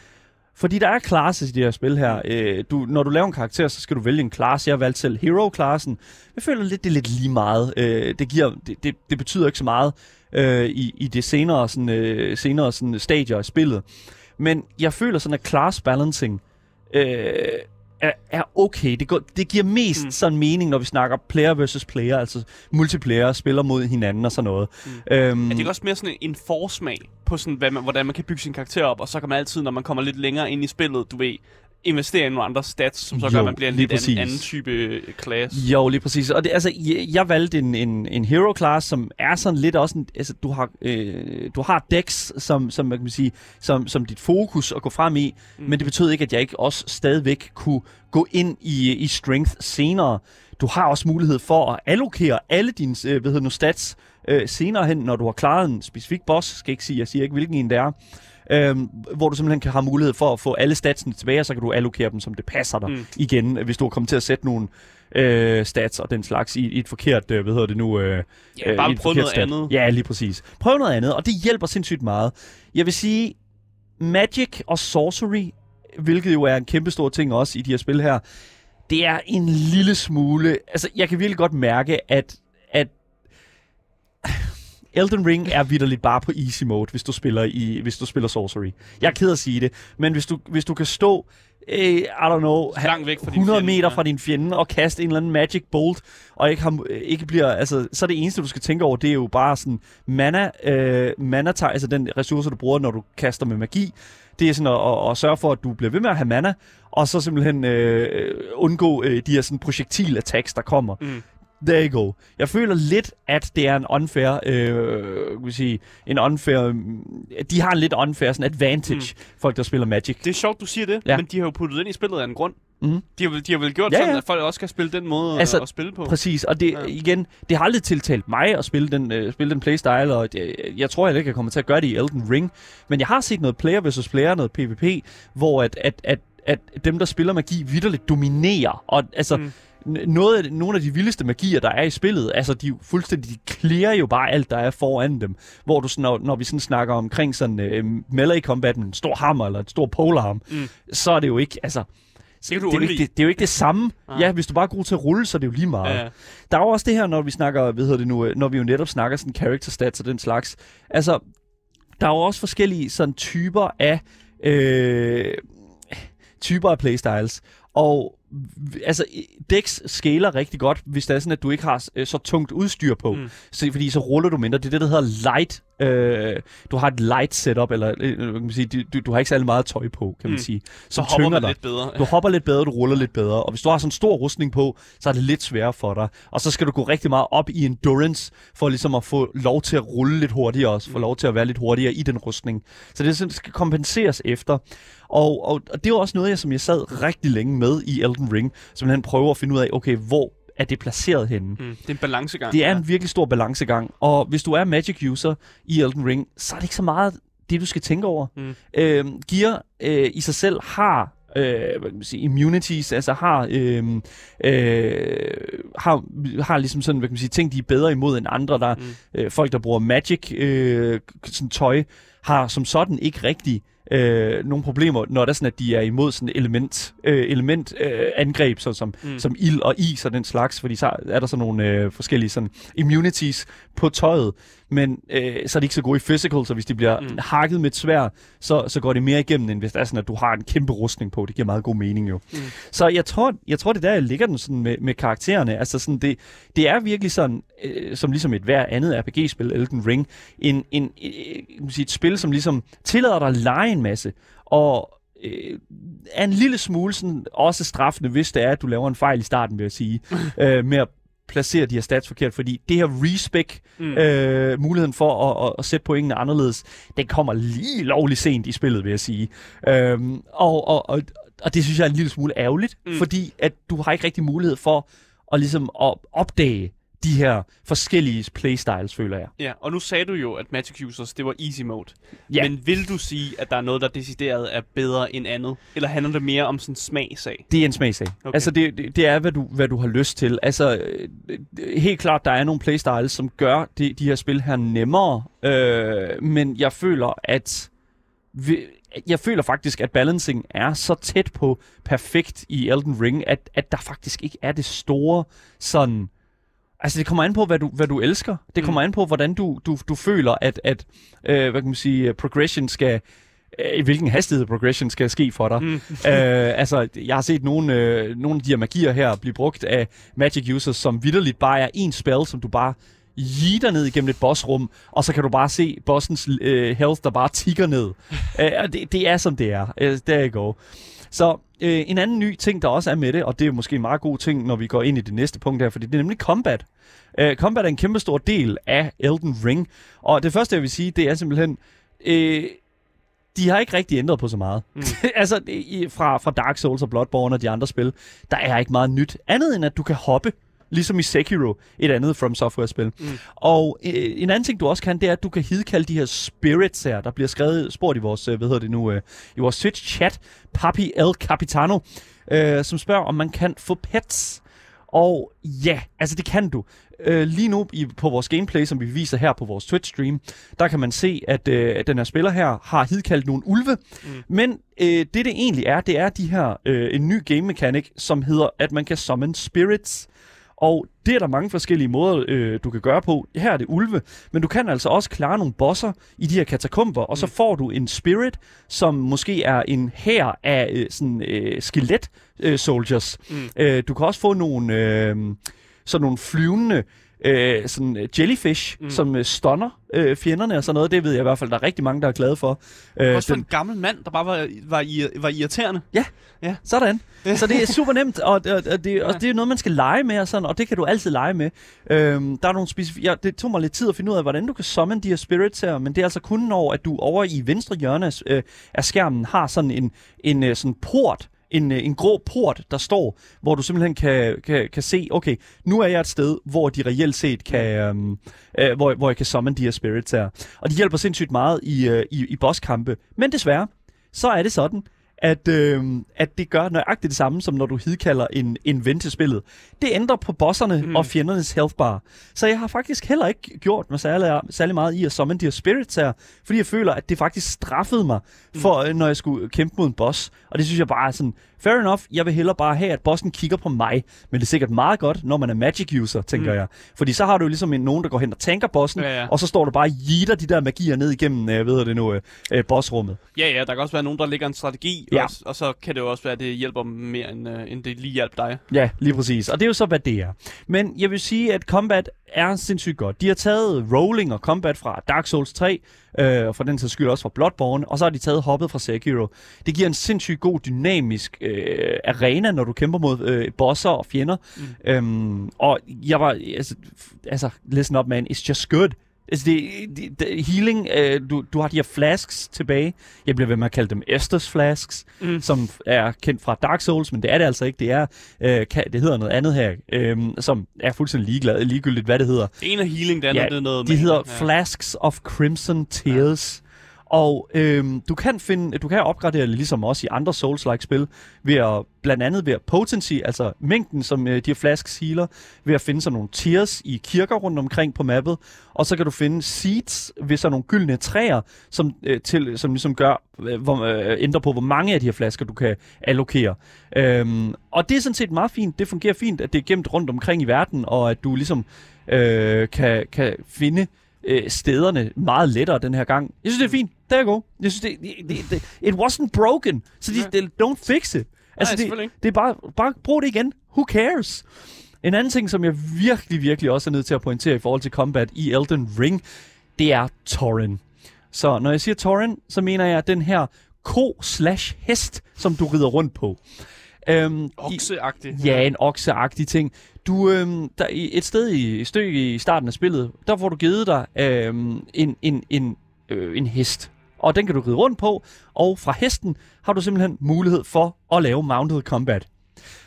Fordi der er classes i de her spil her. Øh, du, når du laver en karakter, så skal du vælge en class. Jeg har valgt selv hero-klassen. Jeg føler lidt, det er lidt lige meget. Øh, det, giver, det, det, det betyder ikke så meget øh, i, i det senere, sådan, øh, senere sådan, stadier af spillet. Men jeg føler sådan, at class balancing øh, er, er okay. Det, går, det giver mest mm. sådan mening, når vi snakker player versus player, altså multiplayer spiller mod hinanden og sådan noget. Mm. Øhm, Ja, det er også mere sådan en forsmag på, sådan, hvad man, hvordan man kan bygge sin karakter op, og så kan man altid, når man kommer lidt længere ind i spillet, du ved, investere i nogle andre stats, som så Jo, gør, at man bliver en lidt præcis. anden type øh, class. Jo, lige præcis. Og det, altså, jeg, jeg valgte en, en, en hero class, som er sådan lidt også en, altså, du har, øh, du har decks, som, som, man kan sige, som, som dit fokus at gå frem i, mm. men det betød ikke, at jeg ikke også stadigvæk kunne gå ind i, i strength senere. Du har også mulighed for at allokere alle dine øh, hvad hedder nu, stats øh, senere hen, når du har klaret en specifik boss. Skal ikke sige, jeg siger ikke, hvilken en det er. Øhm, hvor du simpelthen kan have mulighed for at få alle statsene tilbage, og så kan du allokere dem, som det passer dig Mm. igen, hvis du er kommet til at sætte nogle øh, stats og den slags i, i et forkert, øh, hvad hedder det nu? Øh, Ja, bare et prøv noget stat. andet. Ja, lige præcis. Prøv noget andet, og det hjælper sindssygt meget. Jeg vil sige, Magic og Sorcery, hvilket jo er en kæmpe stor ting også i de her spil her, det er en lille smule... Altså, jeg kan virkelig godt mærke, at Elden Ring er vidderligt bare på easy mode, hvis du spiller i hvis du spiller Sorcery. Jeg er ked at sige det, men hvis du, hvis du kan stå, eh, I don't know, langt væk fra din 100 fjende, meter ja. fra din fjende og kaste en eller anden magic bolt, og ikke, har, ikke bliver, altså, så er det eneste, du skal tænke over, det er jo bare sådan mana, øh, mana altså den ressource, du bruger, når du kaster med magi, det er sådan at, at, at sørge for, at du bliver ved med at have mana, og så simpelthen øh, undgå øh, de her sådan projektil-attacks, der kommer. Mm. There you go. Jeg føler lidt, at det er en unfair, øh, kan sige, en unfair, mm, de har en lidt unfair sådan advantage, mm. folk der spiller Magic. Det er sjovt, du siger det, Ja. men de har jo puttet ind i spillet af en grund. Mhm. De, har de har vel gjort Ja, ja, sådan, at folk også kan spille den måde Altså, at spille på. Præcis, og det ja. igen, det har aldrig tiltalt mig at spille den, øh, spille den playstyle, og det, jeg tror heller ikke, jeg kommer til at gøre det i Elden Ring. Men jeg har set noget player versus player, noget PvP, hvor at, at, at, at dem, der spiller magi, vidderligt dominerer. Og altså, Mm. Noget af, det- nogle af de vildeste magier, der er i spillet, altså de fuldstændig, de clear jo bare alt, der er foran dem. Hvor du når, når vi sådan snakker omkring sådan øh, melee combat med en stor hammer eller et stor polearm, Mm. så er det jo ikke, altså, Det det, er jo ikke, det, det er jo ikke det samme. Nej. Ja, hvis du bare er god til at rulle, så er det jo lige meget. Ja, ja. Der er jo også det her, når vi snakker, hvad hedder det nu, øh, når vi jo netop snakker sådan character stats og den slags. Altså, der er jo også forskellige sådan typer af øh, typer af playstyles. Og altså, Dex scaler rigtig godt, hvis det er sådan, at du ikke har øh, så tungt udstyr på. Mm. Så, fordi så ruller du mindre. Det er det, der hedder light. Øh, du har et light setup, eller øh, hvad kan man sige, du, du, du har ikke særlig meget tøj på, kan man Mm. sige. Så Som hopper dig. lidt bedre. Du hopper lidt bedre, du ruller lidt bedre. Og hvis du har sådan en stor rustning på, så er det lidt sværere for dig. Og så skal du gå rigtig meget op i endurance, for ligesom at få lov til at rulle lidt hurtigere også. Få lov til at være lidt hurtigere i den rustning. Så det, sådan, skal kompenseres efter. Og, og, og det er jo også noget, jeg, som jeg sad rigtig længe med i Elden Ring. Simpelthen prøver at finde ud af, okay, hvor er det placeret henne? Mm. Det er en balancegang. Det er ja. en virkelig stor balancegang, og hvis du er Magic-user i Elden Ring, så er det ikke så meget det, du skal tænke over. Mm. Øhm, Gear øh, i sig selv har øh, hvad kan man sige, immunities, altså har, øh, øh, har, har ligesom sådan, hvad kan man sige, ting, de er bedre imod end andre. Der, mm. øh, folk, der bruger Magic øh, sådan tøj, har som sådan ikke rigtig øh, nogle problemer, når det er sådan, at de er imod sådan element, øh, element øh, angreb, så som, mm. som ild og is og den slags, fordi så er der sådan nogle øh, forskellige sådan immunities på tøjet, men øh, så er de ikke så gode i physical, så hvis de bliver Mm. hakket med et svær, så, så går det mere igennem, end hvis det er sådan, at du har en kæmpe rustning på. Det giver meget god mening jo. Mm. Så jeg tror, jeg tror, det er der, jeg ligger den sådan med, med karaktererne. Altså sådan, det, det er virkelig sådan, øh, som ligesom et hver andet RPG-spil, Elden Ring, en, en, øh, sige, et spil, som ligesom tillader dig at lege en masse, og øh, er en lille smule sådan, også straffende, hvis det er, at du laver en fejl i starten, vil jeg sige, øh, med at placere de her stats forkert, fordi det her respec, Mm. øh, muligheden for at, at, at sætte pointene anderledes, den kommer lige lovligt sent i spillet, vil jeg sige. Øhm, og, og, og, og det synes jeg er en lille smule ærgerligt, mm. fordi at du har ikke rigtig mulighed for at, ligesom, at opdage de her forskellige playstyles, føler jeg. Ja, og nu sagde du jo, at Magic Users, det var easy mode. Ja. Men vil du sige, at der er noget, der decideret er bedre end andet? Eller handler det mere om sådan smagsag? Det er en smagsag. Okay. Altså, det, det, det er, hvad du, hvad du har lyst til. Altså, øh, helt klart, der er nogle playstyles, som gør de, de her spil her nemmere. Øh, men jeg føler, at... Vi, jeg føler faktisk, at balancing er så tæt på perfekt i Elden Ring, at, at der faktisk ikke er det store sådan... Altså, det kommer an på, hvad du, hvad du elsker. Det kommer an på, hvordan du, du, du føler, at, at øh, hvad kan man sige, progression skal... Øh, I hvilken hastighed progression skal ske for dig. Mm. øh, altså, jeg har set nogle, øh, nogle af de her magier her blive brugt af Magic users, som vidderligt bare er en spell, som du bare jitter ned igennem et bossrum, og så kan du bare se bossens øh, health, der bare tigger ned. øh, det, det er, som det er. Øh, der you go. Så øh, en anden ny ting, der også er med det, og det er måske en meget god ting, når vi går ind i det næste punkt her, fordi det er nemlig combat. Øh, combat er en kæmpe stor del af Elden Ring, og det første, jeg vil sige, det er simpelthen... Øh, de har ikke rigtig ændret på så meget. Mm. altså, i, fra, fra Dark Souls og Bloodborne og de andre spil, der er ikke meget nyt. Andet end, at du kan hoppe, ligesom i Sekiro, et andet From Software-spil. Mm. Og øh, en anden ting, du også kan, det er, at du kan hidkalde de her spirits her, der bliver skrevet, spurgt i vores, øh, hvad hedder det nu, øh, i vores Twitch-chat, Papi El Capitano, øh, som spørger, om man kan få pets. Og ja, altså det kan du. Øh, lige nu i, på vores gameplay, som vi viser her på vores Twitch-stream, der kan man se, at, øh, den her spiller her har hidkaldt nogle ulve. Mm. Men øh, det, det egentlig er, det er de her øh, en ny game mechanic, som hedder, at man kan summon spirits. Og det er der mange forskellige måder, øh, du kan gøre på. Her er det ulve, men du kan altså også klare nogle bosser i de her katakomber, og så mm. får du en spirit, som måske er en hær af øh, sådan øh, skelet øh, soldiers. Mm. Øh, du kan også få nogle øh, sådan nogle flyvende øh, sådan øh, jellyfish, mm. som øh, stunner øh, fjenderne og sådan noget. Det ved jeg i hvert fald, der er rigtig mange, der er glade for. Øh, også for den... en gammel mand, der bare var, var, var irriterende. Ja, ja. sådan. så det er super nemt, og, og, og, det, og det er noget, man skal lege med, og, sådan, og det kan du altid lege med. Øhm, der er nogle specifikke... Ja, det tog mig lidt tid at finde ud af, hvordan du kan summon de her spirits her, men det er altså kun når, at du over i venstre hjørne øh, af skærmen har sådan en, en øh, sådan port, en, øh, en grå port, der står, hvor du simpelthen kan, kan, kan se, okay, nu er jeg et sted, hvor de reelt set kan, øhm, øh, hvor, hvor jeg kan summon de her spirits her. Og de hjælper sindssygt meget i, øh, i, i bosskampe. Men desværre, så er det sådan, at, øh, at det gør nøjagtigt det samme, som når du hidkalder en, en ven til spillet. Det ændrer på bosserne mm. og fjendernes health bar. Så jeg har faktisk heller ikke gjort mig særlig, særlig meget i at summon de her spirits her, fordi jeg føler, at det faktisk straffede mig, for, mm. når jeg skulle kæmpe mod en boss. Og det synes jeg bare er sådan, fair enough, jeg vil hellere bare have, at bossen kigger på mig. Men det er sikkert meget godt, når man er magic user, tænker mm. jeg. Fordi så har du jo ligesom en, nogen, der går hen og tænker bossen, ja, ja. og så står du bare og jitter de der magier ned igennem, øh, ved det nu, øh, bossrummet. Ja, ja, der kan også være nogen, der ligger en strategi, ja. og, og så kan det jo også være, at det hjælper mere, end, øh, end det lige hjælper dig. Ja, lige præcis. Og det er jo så, hvad det er. Men jeg vil sige, at combat er sindssygt godt. De har taget rolling og combat fra Dark Souls 3, øh, og for den sags skyld også fra Bloodborne, og så har de taget hoppet fra Sekiro. Det giver en sindssygt god dynamisk øh, arena, når du kæmper mod øh, bosser og fjender. Mm. Øhm, og jeg var, altså, altså, listen up man, it's just good. Altså, det, det, det, healing, øh, du, du har de her flasks tilbage. Jeg bliver ved med at kalde dem Estus flasks, mm. som er kendt fra Dark Souls, men det er det altså ikke. Det er, øh, kan, det hedder noget andet her, øh, som er fuldstændig ligeglad, ligegyldigt, hvad det hedder. En af healing, det andet ja, det er noget de hedder ja. Flasks of Crimson Tears. Ja. Og øhm, du kan finde, du kan opgradere det ligesom også i andre Souls-like spil, ved at, blandt andet ved at potency, altså mængden, som øh, de her flasks healer, ved at finde sådan nogle tiers i kirker rundt omkring på mappet, og så kan du finde seeds ved sådan nogle gyldne træer, som, øh, til, som ligesom gør, øh, hvor, øh, ændrer på, hvor mange af de her flasker, du kan allokere. Øhm, og det er sådan set meget fint. Det fungerer fint, at det er gemt rundt omkring i verden, og at du ligesom øh, kan, kan finde øh, stederne meget lettere den her gang. Jeg synes, det er fint. Det er godt. Jeg synes, det, det, det, det it wasn't broken. Så de, de, don't fix it. Altså, Nej, det, det er bare, bare brug det igen. Who cares? En anden ting, som jeg virkelig, virkelig også er nødt til at pointere i forhold til combat i Elden Ring, det er Torin. Så når jeg siger Torin, så mener jeg den her ko slash hest, som du rider rundt på. Øhm, okseagtig. Ja, en okseagtig ting. Du, øhm, der, et sted i et stykke i starten af spillet, der får du givet dig øhm, en, en, en, øh, en hest. Og den kan du ride rundt på, og fra hesten har du simpelthen mulighed for at lave mounted combat.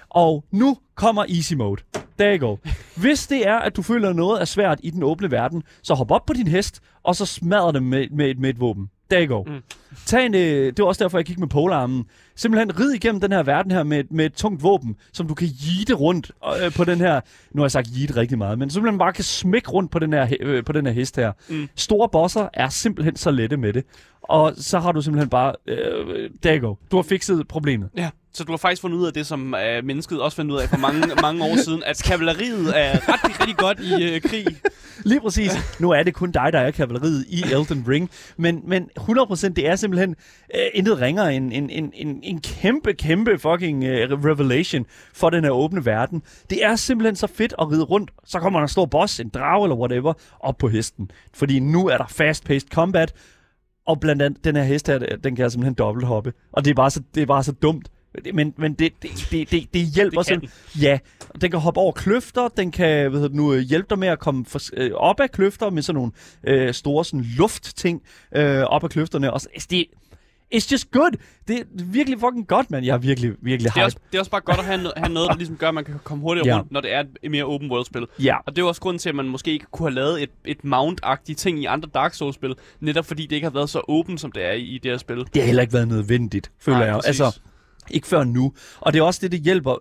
Og nu kommer easy mode. There you go. Hvis det er, at du føler noget er svært i den åbne verden, så hop op på din hest, og så smadrer dem med, med, med et våben. There you go. Mm. Tag en, øh, det var også derfor, jeg gik med polarmen. Simpelthen rid igennem den her verden her med, med et tungt våben, som du kan jite rundt øh, på den her... Nu har jeg sagt jite rigtig meget, men simpelthen bare kan smække rundt på den her, øh, på den her hest her. Mm. Store bosser er simpelthen så lette med det. Og så har du simpelthen bare... Øh, there you go. Du har fikset problemet. Ja. Så du har faktisk fundet ud af det, som øh, mennesket også fandt ud af for mange, mange år siden, at kavaleriet er rigtig, rigtig godt i øh, krig. Lige præcis. Nu er det kun dig, der er kavaleriet i Elden Ring. Men, men 100% det er simpelthen øh, intet ringer en, en, en, en, en kæmpe, kæmpe fucking øh, revelation for den her åbne verden. Det er simpelthen så fedt at ride rundt. Så kommer der en stor boss, en drage eller whatever, op på hesten. Fordi nu er der fast-paced combat, og blandt andet den her hest her, den kan jeg simpelthen dobbelthoppe. Og det er bare så, det er bare så dumt men, men det, det, det, det, det hjælper Det simpelthen. Ja, den kan hoppe over kløfter, den kan hvad hedder nu, øh, hjælpe dig med at komme for, øh, op af kløfter med sådan nogle øh, store sådan luftting øh, op af kløfterne. Og så, altså, det, it's just good. Det er virkelig fucking godt, mand. Jeg er virkelig, virkelig Det er, hype. også, det er også bare godt at have, have noget, der ligesom gør, at man kan komme hurtigere Ja. rundt, når det er et mere open world-spil. Ja, Og det er også grunden til, at man måske ikke kunne have lavet et, et mount-agtigt ting i andre Dark Souls-spil, netop fordi det ikke har været så åben, som det er i, i det her spil. det har heller ikke været nødvendigt, føler Nej, jeg. præcis. Altså, ikke før nu. Og det er også det, det hjælper.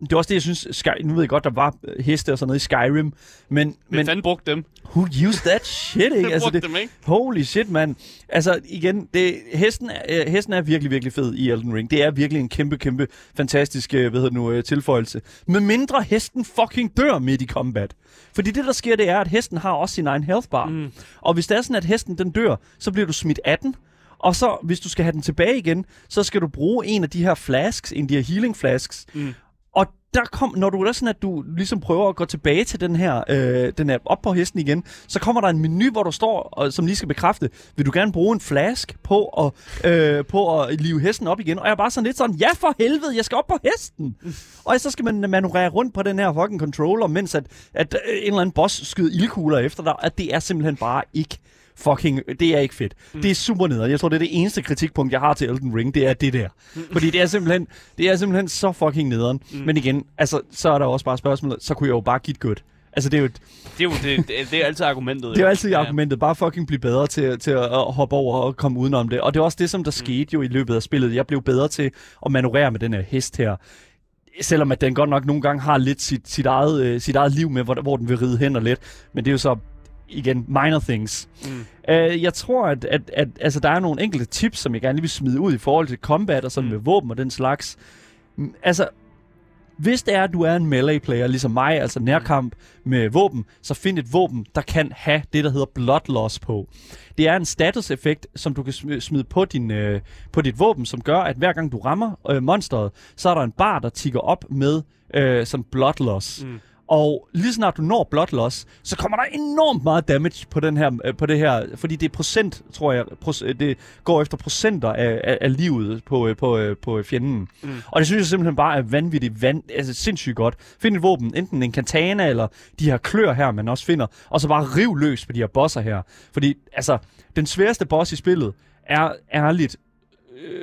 Det er også det, jeg synes, Sky, nu ved jeg godt, der var øh, heste og sådan noget i Skyrim, men, Men men fanden brugte dem. who used that shit, ikke? Altså, det, dem, ikke? Holy shit, mand. Altså, igen, det, hesten, er, øh, hesten er virkelig, virkelig fed i Elden Ring. Det er virkelig en kæmpe, kæmpe fantastisk, øh, hvad hedder det nu, tilføjelse. Med mindre hesten fucking dør midt i combat. Fordi det, der sker, det er, at hesten har også sin egen health bar. Mm. Og hvis det er sådan, at hesten den dør, så bliver du smidt af den. Og så, hvis du skal have den tilbage igen, så skal du bruge en af de her flasks, en af de her healing flasks. Mm. Og der kom, når du er sådan, at du ligesom prøver at gå tilbage til den her, øh, den er op på hesten igen, så kommer der en menu, hvor du står, og, som lige skal bekræfte, vil du gerne bruge en flask på at, øh, på at live hesten op igen? Og jeg er bare sådan lidt sådan, ja for helvede, jeg skal op på hesten! og så skal man manøvrere rundt på den her fucking controller, mens at, at øh, en eller anden boss skyder ildkugler efter dig, at det er simpelthen bare ikke fucking, det er ikke fedt. Mm. Det er super nederen. Jeg tror, det er det eneste kritikpunkt, jeg har til Elden Ring, det er det der. Fordi det er simpelthen, det er simpelthen så fucking nederen. Mm. Men igen, altså, så er der også bare spørgsmålet, så kunne jeg jo bare give godt. Altså, det er jo, et, Det er jo det, det, det er altid argumentet. det er jo altid Ja. argumentet, bare fucking blive bedre til, til at, at hoppe over og komme udenom det. Og det er også det, som der mm. skete jo i løbet af spillet. Jeg blev bedre til at manøvrere med den her hest her. Selvom at den godt nok nogle gange har lidt sit, sit, eget, øh, sit eget liv med, hvor, hvor den vil ride hen og lidt. Men det er jo så, igen, minor things. Mm. Uh, jeg tror, at, at, at altså, der er nogle enkelte tips, som jeg gerne lige vil smide ud i forhold til combat og sådan Mm. mm. med våben og den slags. Mm, Altså, hvis det er, at du er en melee-player, ligesom mig, altså nærkamp med våben, så find et våben, der kan have det, der hedder blood loss på. Det er en status-effekt, som du kan sm- smide på, din, øh, på dit våben, som gør, at hver gang du rammer øh, monsteret, så er der en bar, der tigger op med øh, som blood loss. Mm. Og lige snart du når blood loss, så kommer der enormt meget damage på, den her, øh, på det her, fordi det er procent, tror jeg, pros, øh, det går efter procenter af, af, af livet på, øh, på, på fjenden. Mm. Og det synes jeg simpelthen bare er vanvittigt, van, altså sindssygt godt. Find et våben, enten en katana eller de her klør her, man også finder, og så bare riv løs på de her bosser her. Fordi, altså, den sværeste boss i spillet er ærligt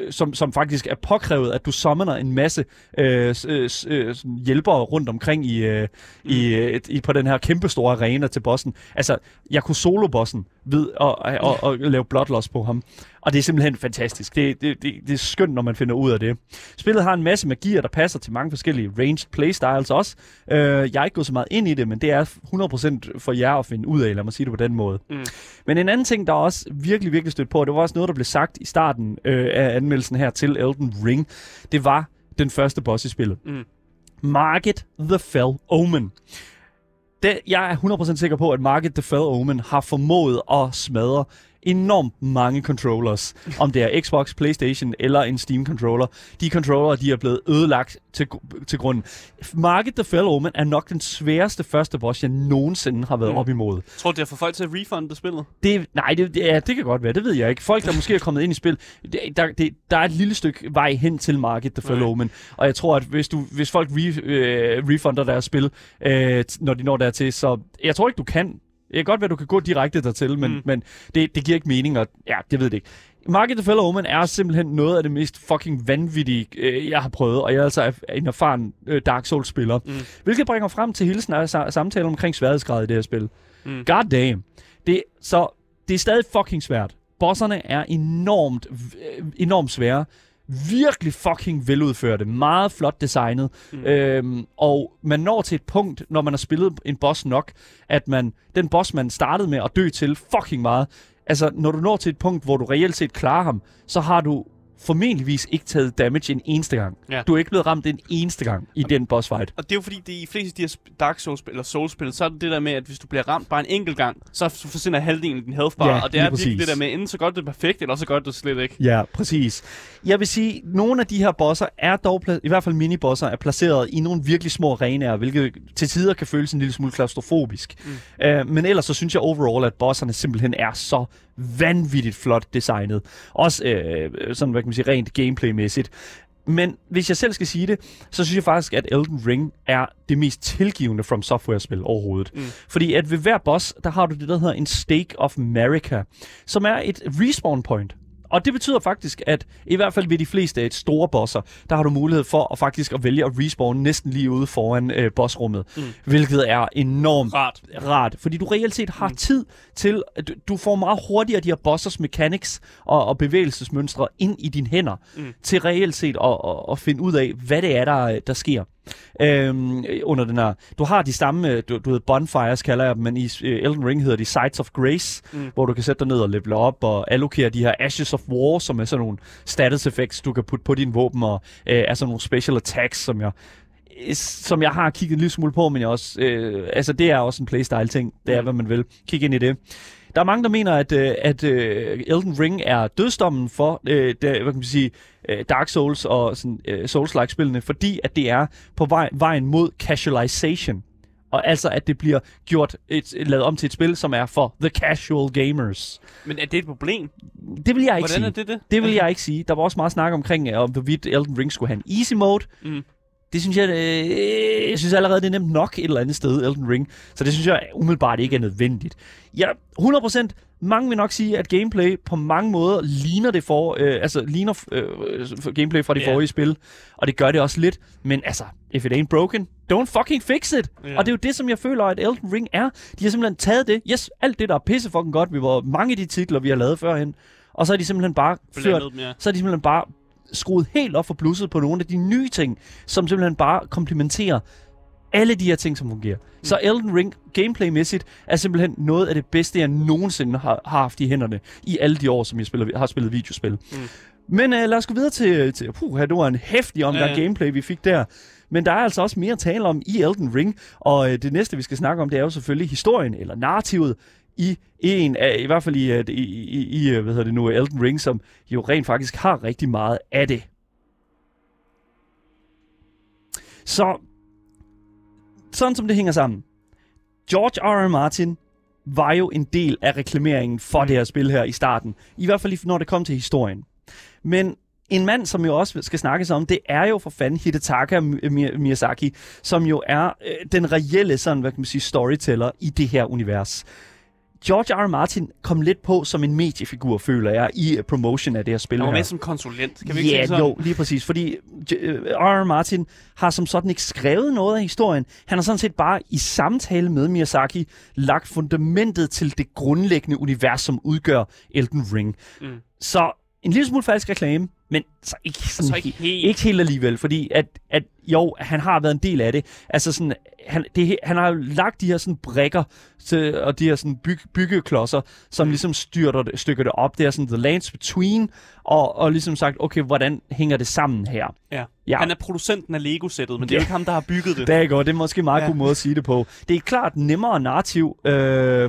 som, som faktisk er påkrævet, at du summoner en masse øh, øh, øh, hjælpere rundt omkring i, øh, i, øh, i, på den her kæmpestore arena til bossen. Altså, jeg kunne solo-bossen ved at, at, at, at lave bloodloss på ham. Og det er simpelthen fantastisk. Det, det, det, det er skønt, når man finder ud af det. Spillet har en masse magier, der passer til mange forskellige ranged playstyles også. Øh, jeg er ikke gået så meget ind i det, men det er 100% for jer at finde ud af, lad mig sige det på den måde. Mm. Men en anden ting, der også virkelig, virkelig stødt på, det var også noget, der blev sagt i starten øh, af anmeldelsen her til Elden Ring, det var den første boss i spillet. Mm. Market the Fell Omen. Det, jeg er 100% sikker på, at Market the Fell Omen har formået at smadre enormt mange controllers. Om det er Xbox, Playstation eller en Steam controller. De controller, de er blevet ødelagt til, til grunden. Market the Fell Omen er nok den sværeste første boss, jeg nogensinde har været Mm. op imod. Tror du, det er for folk til at refunde spillet? Det, nej, det, det, ja, det kan godt være. Det ved jeg ikke. Folk, der måske er kommet ind i spil, det, der, det, der er et lille stykke vej hen til Market, der følger Okay. men Og jeg tror, at hvis, du, hvis folk re, øh, refunder deres spil, øh, når de når dertil, så... Jeg tror ikke, du kan. Det kan godt være, du kan gå direkte dertil, men, Mm. men det, det giver ikke mening, og ja, det ved det ikke. Market the Fellow Omen er simpelthen noget af det mest fucking vanvittige, øh, jeg har prøvet, og jeg er altså en erfaren øh, Dark Souls-spiller. Mm. Hvilket bringer frem til hele snak- samtalen omkring sværhedsgrad i det her spil. Mm. God damn. Det, så det er stadig fucking svært. Bosserne er enormt, øh, enormt svære. Virkelig fucking veludførte. Meget flot designet. Mm. Øhm, og man når til et punkt, når man har spillet en boss nok, at man, den boss, man startede med at dø til fucking meget, altså når du når til et punkt, hvor du reelt set klarer ham, så har du formentligvis ikke taget damage en eneste gang. Ja. Du er ikke blevet ramt en eneste gang i den boss fight. Og det er jo fordi, det i fleste af de her Dark Souls eller Souls-spil, så er det det der med, at hvis du bliver ramt bare en enkelt gang, så forsvinder halvdelen af din health bar. Ja, og det er lige virkelig præcis. det der med, enten så godt det er perfekt, eller så godt det slet ikke. Ja, præcis. Jeg vil sige, at nogle af de her bosser er dog, i hvert fald minibosser, er placeret i nogle virkelig små arenaer, hvilket til tider kan føles en lille smule klaustrofobisk. Mm. Uh, men ellers så synes jeg overall, at bosserne simpelthen er så vanvittigt flot designet. Også uh, sådan, hvad kan man sige, rent gameplaymæssigt. Men hvis jeg selv skal sige det, så synes jeg faktisk, at Elden Ring er det mest tilgivende From Software-spil overhovedet. Mm. Fordi at ved hver boss, der har du det, der hedder en Stake of America, som er et respawn point. Og det betyder faktisk, at i hvert fald ved de fleste af et store bosser, der har du mulighed for at faktisk at vælge at respawn næsten lige ude foran øh, bossrummet. Mm. Hvilket er enormt Rart. rart. Fordi du reelt set har mm. tid til, at du- du får meget hurtigere de her bossers mechanics og, og bevægelsesmønstre ind i dine hænder, mm. til reelt set at, at, at finde ud af, hvad det er, der, der sker. Øhm, under den her. Du har de samme, øh, du, du ved, bonfires kalder jeg dem, men i øh, Elden Ring hedder de Sights of Grace, mm. hvor du kan sætte dig ned og level op og allokere de her Ashes of War, som er sådan nogle status effects, du kan putte på dine våben, og øh, er sådan nogle special attacks, som jeg øh, som jeg har kigget en lille smule på, men jeg også, øh, altså det er også en playstyle ting. Det er, Mm. hvad man vil. Kig ind i det. Der er mange, der mener, at, øh, at øh, Elden Ring er dødsdommen for øh, det, hvad kan man sige, Dark Souls og sådan, øh, Souls-like spillene, fordi at det er på vej, vejen mod casualization. Og altså, at det bliver gjort et, lavet om til et spil, som er for the casual gamers. Men er det et problem? Det vil jeg ikke Hvordan sige. er det det? Det vil jeg ikke sige. Der var også meget snak omkring, om hvorvidt Elden Ring skulle have en easy mode. Mm. Det synes jeg, øh, jeg synes allerede, det er nemt nok et eller andet sted, Elden Ring. Så det synes jeg umiddelbart ikke er nødvendigt. Ja, 100%. Mange vil nok sige, at gameplay på mange måder ligner det for, øh, altså ligner øh, gameplay fra de Ja. forrige spil. Og det gør det også lidt. Men altså, if it ain't broken, don't fucking fix it. Ja. Og det er jo det, som jeg føler, at Elden Ring er. De har simpelthen taget det. Yes, alt det, der er pisse fucking godt. Vi var mange af de titler, vi har lavet førhen. Og så har de simpelthen bare ført så er de simpelthen bare skruet helt op for blusset på nogle af de nye ting, som simpelthen bare komplementerer alle de her ting, som fungerer. Mm. Så Elden Ring, gameplaymæssigt, er simpelthen noget af det bedste, jeg nogensinde har, har haft i hænderne i alle de år, som jeg spiller, har spillet videospil. Mm. Men uh, lad os gå videre til, til puh, det var en hæftig omgang Ja. ja. gameplay, vi fik der. Men der er altså også mere at tale om i Elden Ring, og uh, det næste, vi skal snakke om, det er jo selvfølgelig historien, eller narrativet, i en af, i hvert fald i, øh, i, i, i øh, hvad hedder det nu, Elden Ring, som jo rent faktisk har rigtig meget af det. Så, sådan som det hænger sammen. George R. R. Martin var jo en del af reklameringen for det her spil her i starten. I hvert fald når det kom til historien. Men en mand, som jo også skal snakkes om, det er jo for fanden Hidetaka Mi- Miyazaki, som jo er øh, den reelle sådan, hvad kan man sige, storyteller i det her univers. George R. R. Martin kom lidt på som en mediefigur, føler jeg, i øh, promotion af det her spil Han var med som konsulent. Kan vi ikke Ja, sige sådan? jo, lige præcis. Fordi øh, R. R. Martin har som sådan ikke skrevet noget af historien. Han har sådan set bare i samtale med Miyazaki lagt fundamentet til det grundlæggende univers, som udgør Elden Ring. Mm. Så en lille smule falsk reklame, men så ikke, sådan Så ikke he- helt. ikke helt alligevel, fordi at, at jo, han har været en del af det. Altså sådan, han, det, han har jo lagt de her sådan brækker til, og de her sådan byg, byggeklodser, som ligesom styrter det, stykker det op. Det er sådan the lands between, og, og ligesom sagt, okay, hvordan hænger det sammen her? Ja. Ja. Han er producenten af Lego-sættet, men det er jo ikke ham, der har bygget det. Det er godt. Det er måske en meget ja. god måde at sige det på. Det er klart nemmere narrativ øh,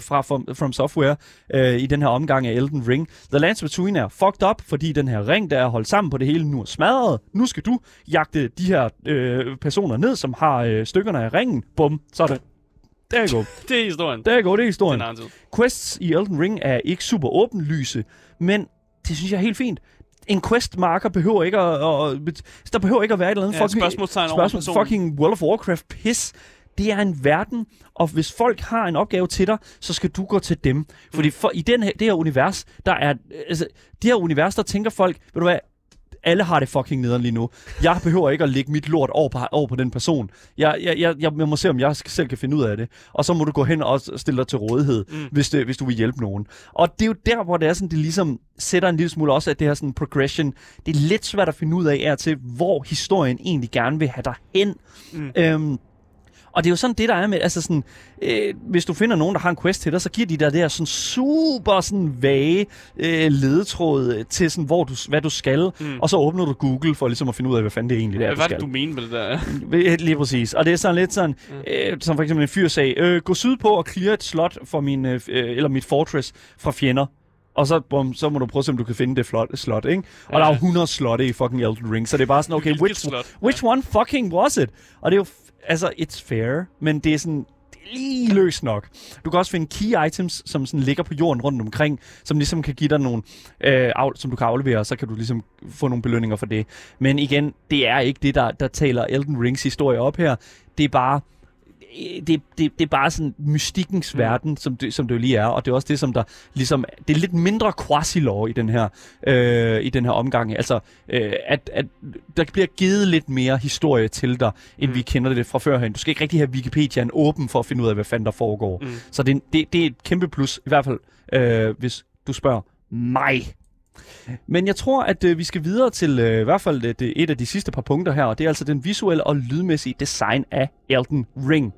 fra from, from Software øh, i den her omgang af Elden Ring. The Lands Between er fucked up, fordi den her ring, der er holdt sammen på det hele, nu er smadret. Nu skal du jagte de her øh, personer ned, som har øh, stykkerne af ringen. Bum, sådan. Der er godt. Det er historien. Der er godt, det er historien. Den narrativ. Quests i Elden Ring er ikke super åbenlyse, men det synes jeg er helt fint. En quest-marker behøver ikke at, at, der behøver ikke at være et eller andet Ja, fucking, spørgsmålstegn over spørgsmål, personen. fucking World of Warcraft piss. Det er en verden, og hvis folk har en opgave til dig, så skal du gå til dem. Fordi for, i den her, det her univers, der er, altså, det her univers, der tænker folk, ved du hvad, alle har det fucking nederen lige nu. Jeg behøver ikke at lægge mit lort over på, over på den person. Jeg, jeg, jeg, jeg må se, om jeg selv kan finde ud af det. Og så må du gå hen og stille dig til rådighed, mm. hvis, det, hvis du vil hjælpe nogen. Og det er jo der, hvor det er sådan, det ligesom sætter en lille smule også, at det her sådan progression, det er lidt svært at finde ud af, er til, hvor historien egentlig gerne vil have dig hen. Mm. Øhm, og det er jo sådan det, der er med, altså sådan, øh, hvis du finder nogen, der har en quest til dig, så giver de dig det her sådan super sådan vage øh, ledetråd til sådan, hvor du, hvad du skal, Mm. og så åbner du Google for ligesom at finde ud af, hvad fanden det egentlig er, Hvad skal. det, du mente med det der? Lige præcis. Og det er sådan lidt sådan, Mm. øh, som for eksempel en fyr sagde, øh, gå sydpå og clear et slot for min, øh, øh, eller mit fortress fra fjender. Og så, bum, så må du prøve at se, om du kan finde det flot, slot, ikke? Og Ja. der er jo 100 slotte i fucking Elden Ring, så det er bare sådan, okay, which, slot? which one fucking was it? Og det er jo, altså, it's fair, men det er sådan, det lige løs nok. Du kan også finde key items, som sådan ligger på jorden rundt omkring, som ligesom kan give dig nogle, øh, af, som du kan aflevere, og så kan du ligesom få nogle belønninger for det. Men igen, det er ikke det, der, der taler Elden Rings historie op her. Det er bare det, det, det er bare sådan mystikkens mm. verden, som det, som det jo lige er, og det er også det, som der ligesom, det er lidt mindre quasi i den her, øh, i den her omgang. Altså, øh, at, at der bliver givet lidt mere historie til dig, end mm. vi kender det fra førhen. Du skal ikke rigtig have Wikipediaen åben for at finde ud af, hvad fanden der foregår. Mm. Så det, det, det er et kæmpe plus, i hvert fald, øh, hvis du spørger mig. Men jeg tror, at øh, vi skal videre til øh, i hvert fald det, det, et af de sidste par punkter her, og det er altså den visuelle og lydmæssige design af Elden Ring.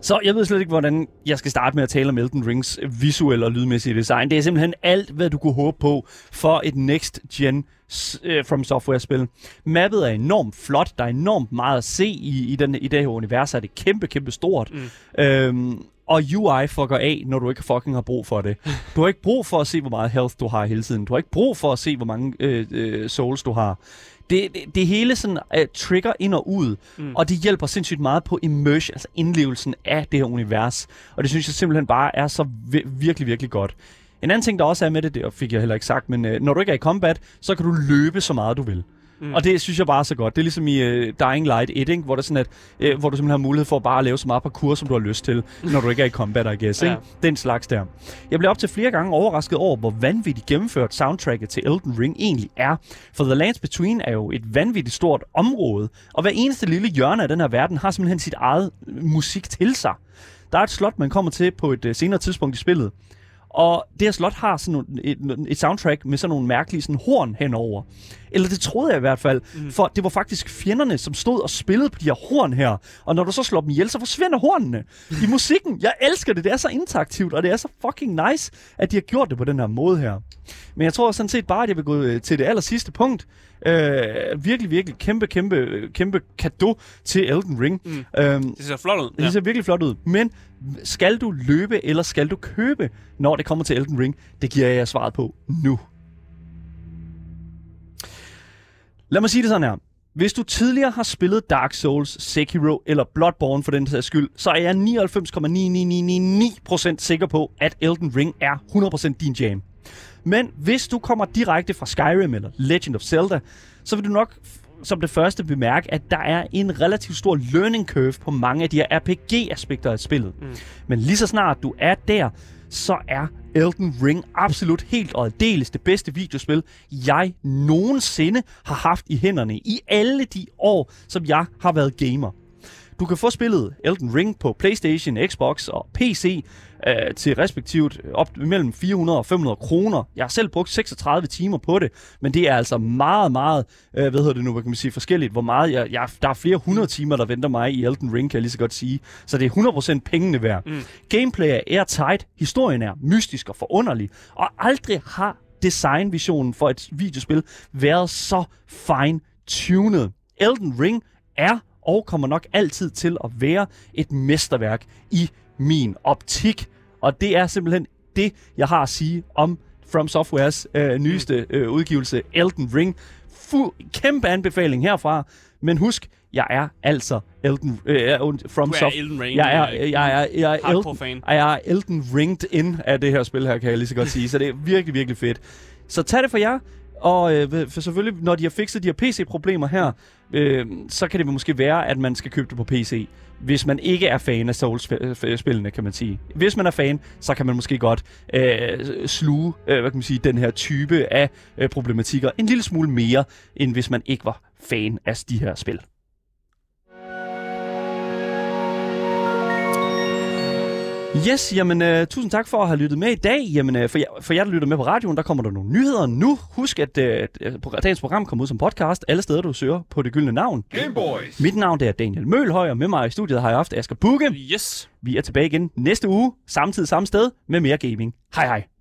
Så jeg ved slet ikke, hvordan jeg skal starte med at tale om Elden Rings visuelle og lydmæssige design. Det er simpelthen alt, hvad du kunne håbe på for et next gen uh, From Software-spil. Mappet er enormt flot. Der er enormt meget at se i, i, den, i det her univers. Er det kæmpe, kæmpe stort. Mm. Øhm, og UI fucker af, når du ikke fucking har brug for det. Du har ikke brug for at se, hvor meget health du har hele tiden. Du har ikke brug for at se, hvor mange øh, øh, souls du har det, det, det hele sådan uh, trigger ind og ud, mm. og det hjælper sindssygt meget på immersion, altså indlevelsen af det her univers. Og det synes jeg simpelthen bare er så virkelig, virkelig godt. En anden ting, der også er med det, det fik jeg heller ikke sagt, men uh, når du ikke er i combat, så kan du løbe så meget du vil. Mm. Og det synes jeg bare er så godt. Det er ligesom i uh, Dying Light 1, ikke? Hvor, der sådan at, uh, hvor du simpelthen har mulighed for at bare lave så meget parkour, som du har lyst til, når du ikke er i combat, I guess. Ja. Ikke? Den slags der. Jeg blev op til flere gange overrasket over, hvor vanvittigt gennemført soundtracket til Elden Ring egentlig er. For The Lands Between er jo et vanvittigt stort område, og hver eneste lille hjørne af den her verden har simpelthen sit eget musik til sig. Der er et slot, man kommer til på et uh, senere tidspunkt i spillet, og det her slot har sådan et, et soundtrack med sådan nogle mærkelige sådan horn henover. Eller det troede jeg i hvert fald. Mm. For det var faktisk fjenderne, som stod og spillede på de her horn her. Og når du så slår dem ihjel, så forsvinder hornene i musikken. Jeg elsker det. Det er så interaktivt, og det er så fucking nice, at de har gjort det på den her måde her. Men jeg tror sådan set bare, at jeg vil gå øh, til det aller sidste punkt. Øh, virkelig, virkelig kæmpe, kæmpe, kæmpe kado til Elden Ring. Mm. Øhm, det ser flot ud. Det ser virkelig flot ud. Men skal du løbe, eller skal du købe, når det kommer til Elden Ring? Det giver jeg svaret på nu. Lad mig sige det sådan her. Hvis du tidligere har spillet Dark Souls, Sekiro eller Bloodborne for den sags skyld, så er jeg 99,9999% sikker på, at Elden Ring er 100% din jam. Men hvis du kommer direkte fra Skyrim eller Legend of Zelda, så vil du nok som det første bemærke, at der er en relativt stor learning curve på mange af de her RPG-aspekter af spillet. Mm. Men lige så snart du er der, så er Elden Ring absolut helt og aldeles det bedste videospil, jeg nogensinde har haft i hænderne i alle de år, som jeg har været gamer. Du kan få spillet Elden Ring på PlayStation, Xbox og PC øh, til respektivt op mellem 400 og 500 kroner. Jeg har selv brugt 36 timer på det, men det er altså meget, meget, øh, hvad hedder det nu, hvad kan man sige, forskelligt, hvor meget jeg, jeg, der er flere hundrede timer, der venter mig i Elden Ring, kan jeg lige så godt sige. Så det er 100% pengene værd. Mm. Gameplay er airtight, historien er mystisk og forunderlig, og aldrig har designvisionen for et videospil været så fine-tunet. Elden Ring er og kommer nok altid til at være et mesterværk i min optik. Og det er simpelthen det, jeg har at sige om From Softwares øh, nyeste øh, udgivelse, Elden Ring. Fu- kæmpe anbefaling herfra. Men husk, jeg er altså Elden øh, From Software. Elden Ring. Jeg er, jeg er, jeg er, jeg er Elden, fan. jeg er Elden Ringed ind af det her spil her, kan jeg lige så godt sige. Så det er virkelig, virkelig fedt. Så tag det for jer. Og øh, for selvfølgelig, når de har fikset de her PC-problemer her, øh, så kan det måske være, at man skal købe det på PC. Hvis man ikke er fan af Souls-spillene, kan man sige. Hvis man er fan, så kan man måske godt øh, sluge øh, hvad kan man sige, den her type af øh, problematikker en lille smule mere, end hvis man ikke var fan af de her spil. Yes, jamen uh, tusind tak for at have lyttet med i dag. Jamen, uh, for, jer, for jer, der lytter med på radioen, der kommer der nogle nyheder nu. Husk, at uh, dagens program kommer ud som podcast alle steder, du søger på det gyldne navn. Gameboys! Mit navn det er Daniel Mølhøj, og med mig i studiet har jeg haft Asger Bukke. Yes! Vi er tilbage igen næste uge, samtidig samme sted, med mere gaming. Hej hej!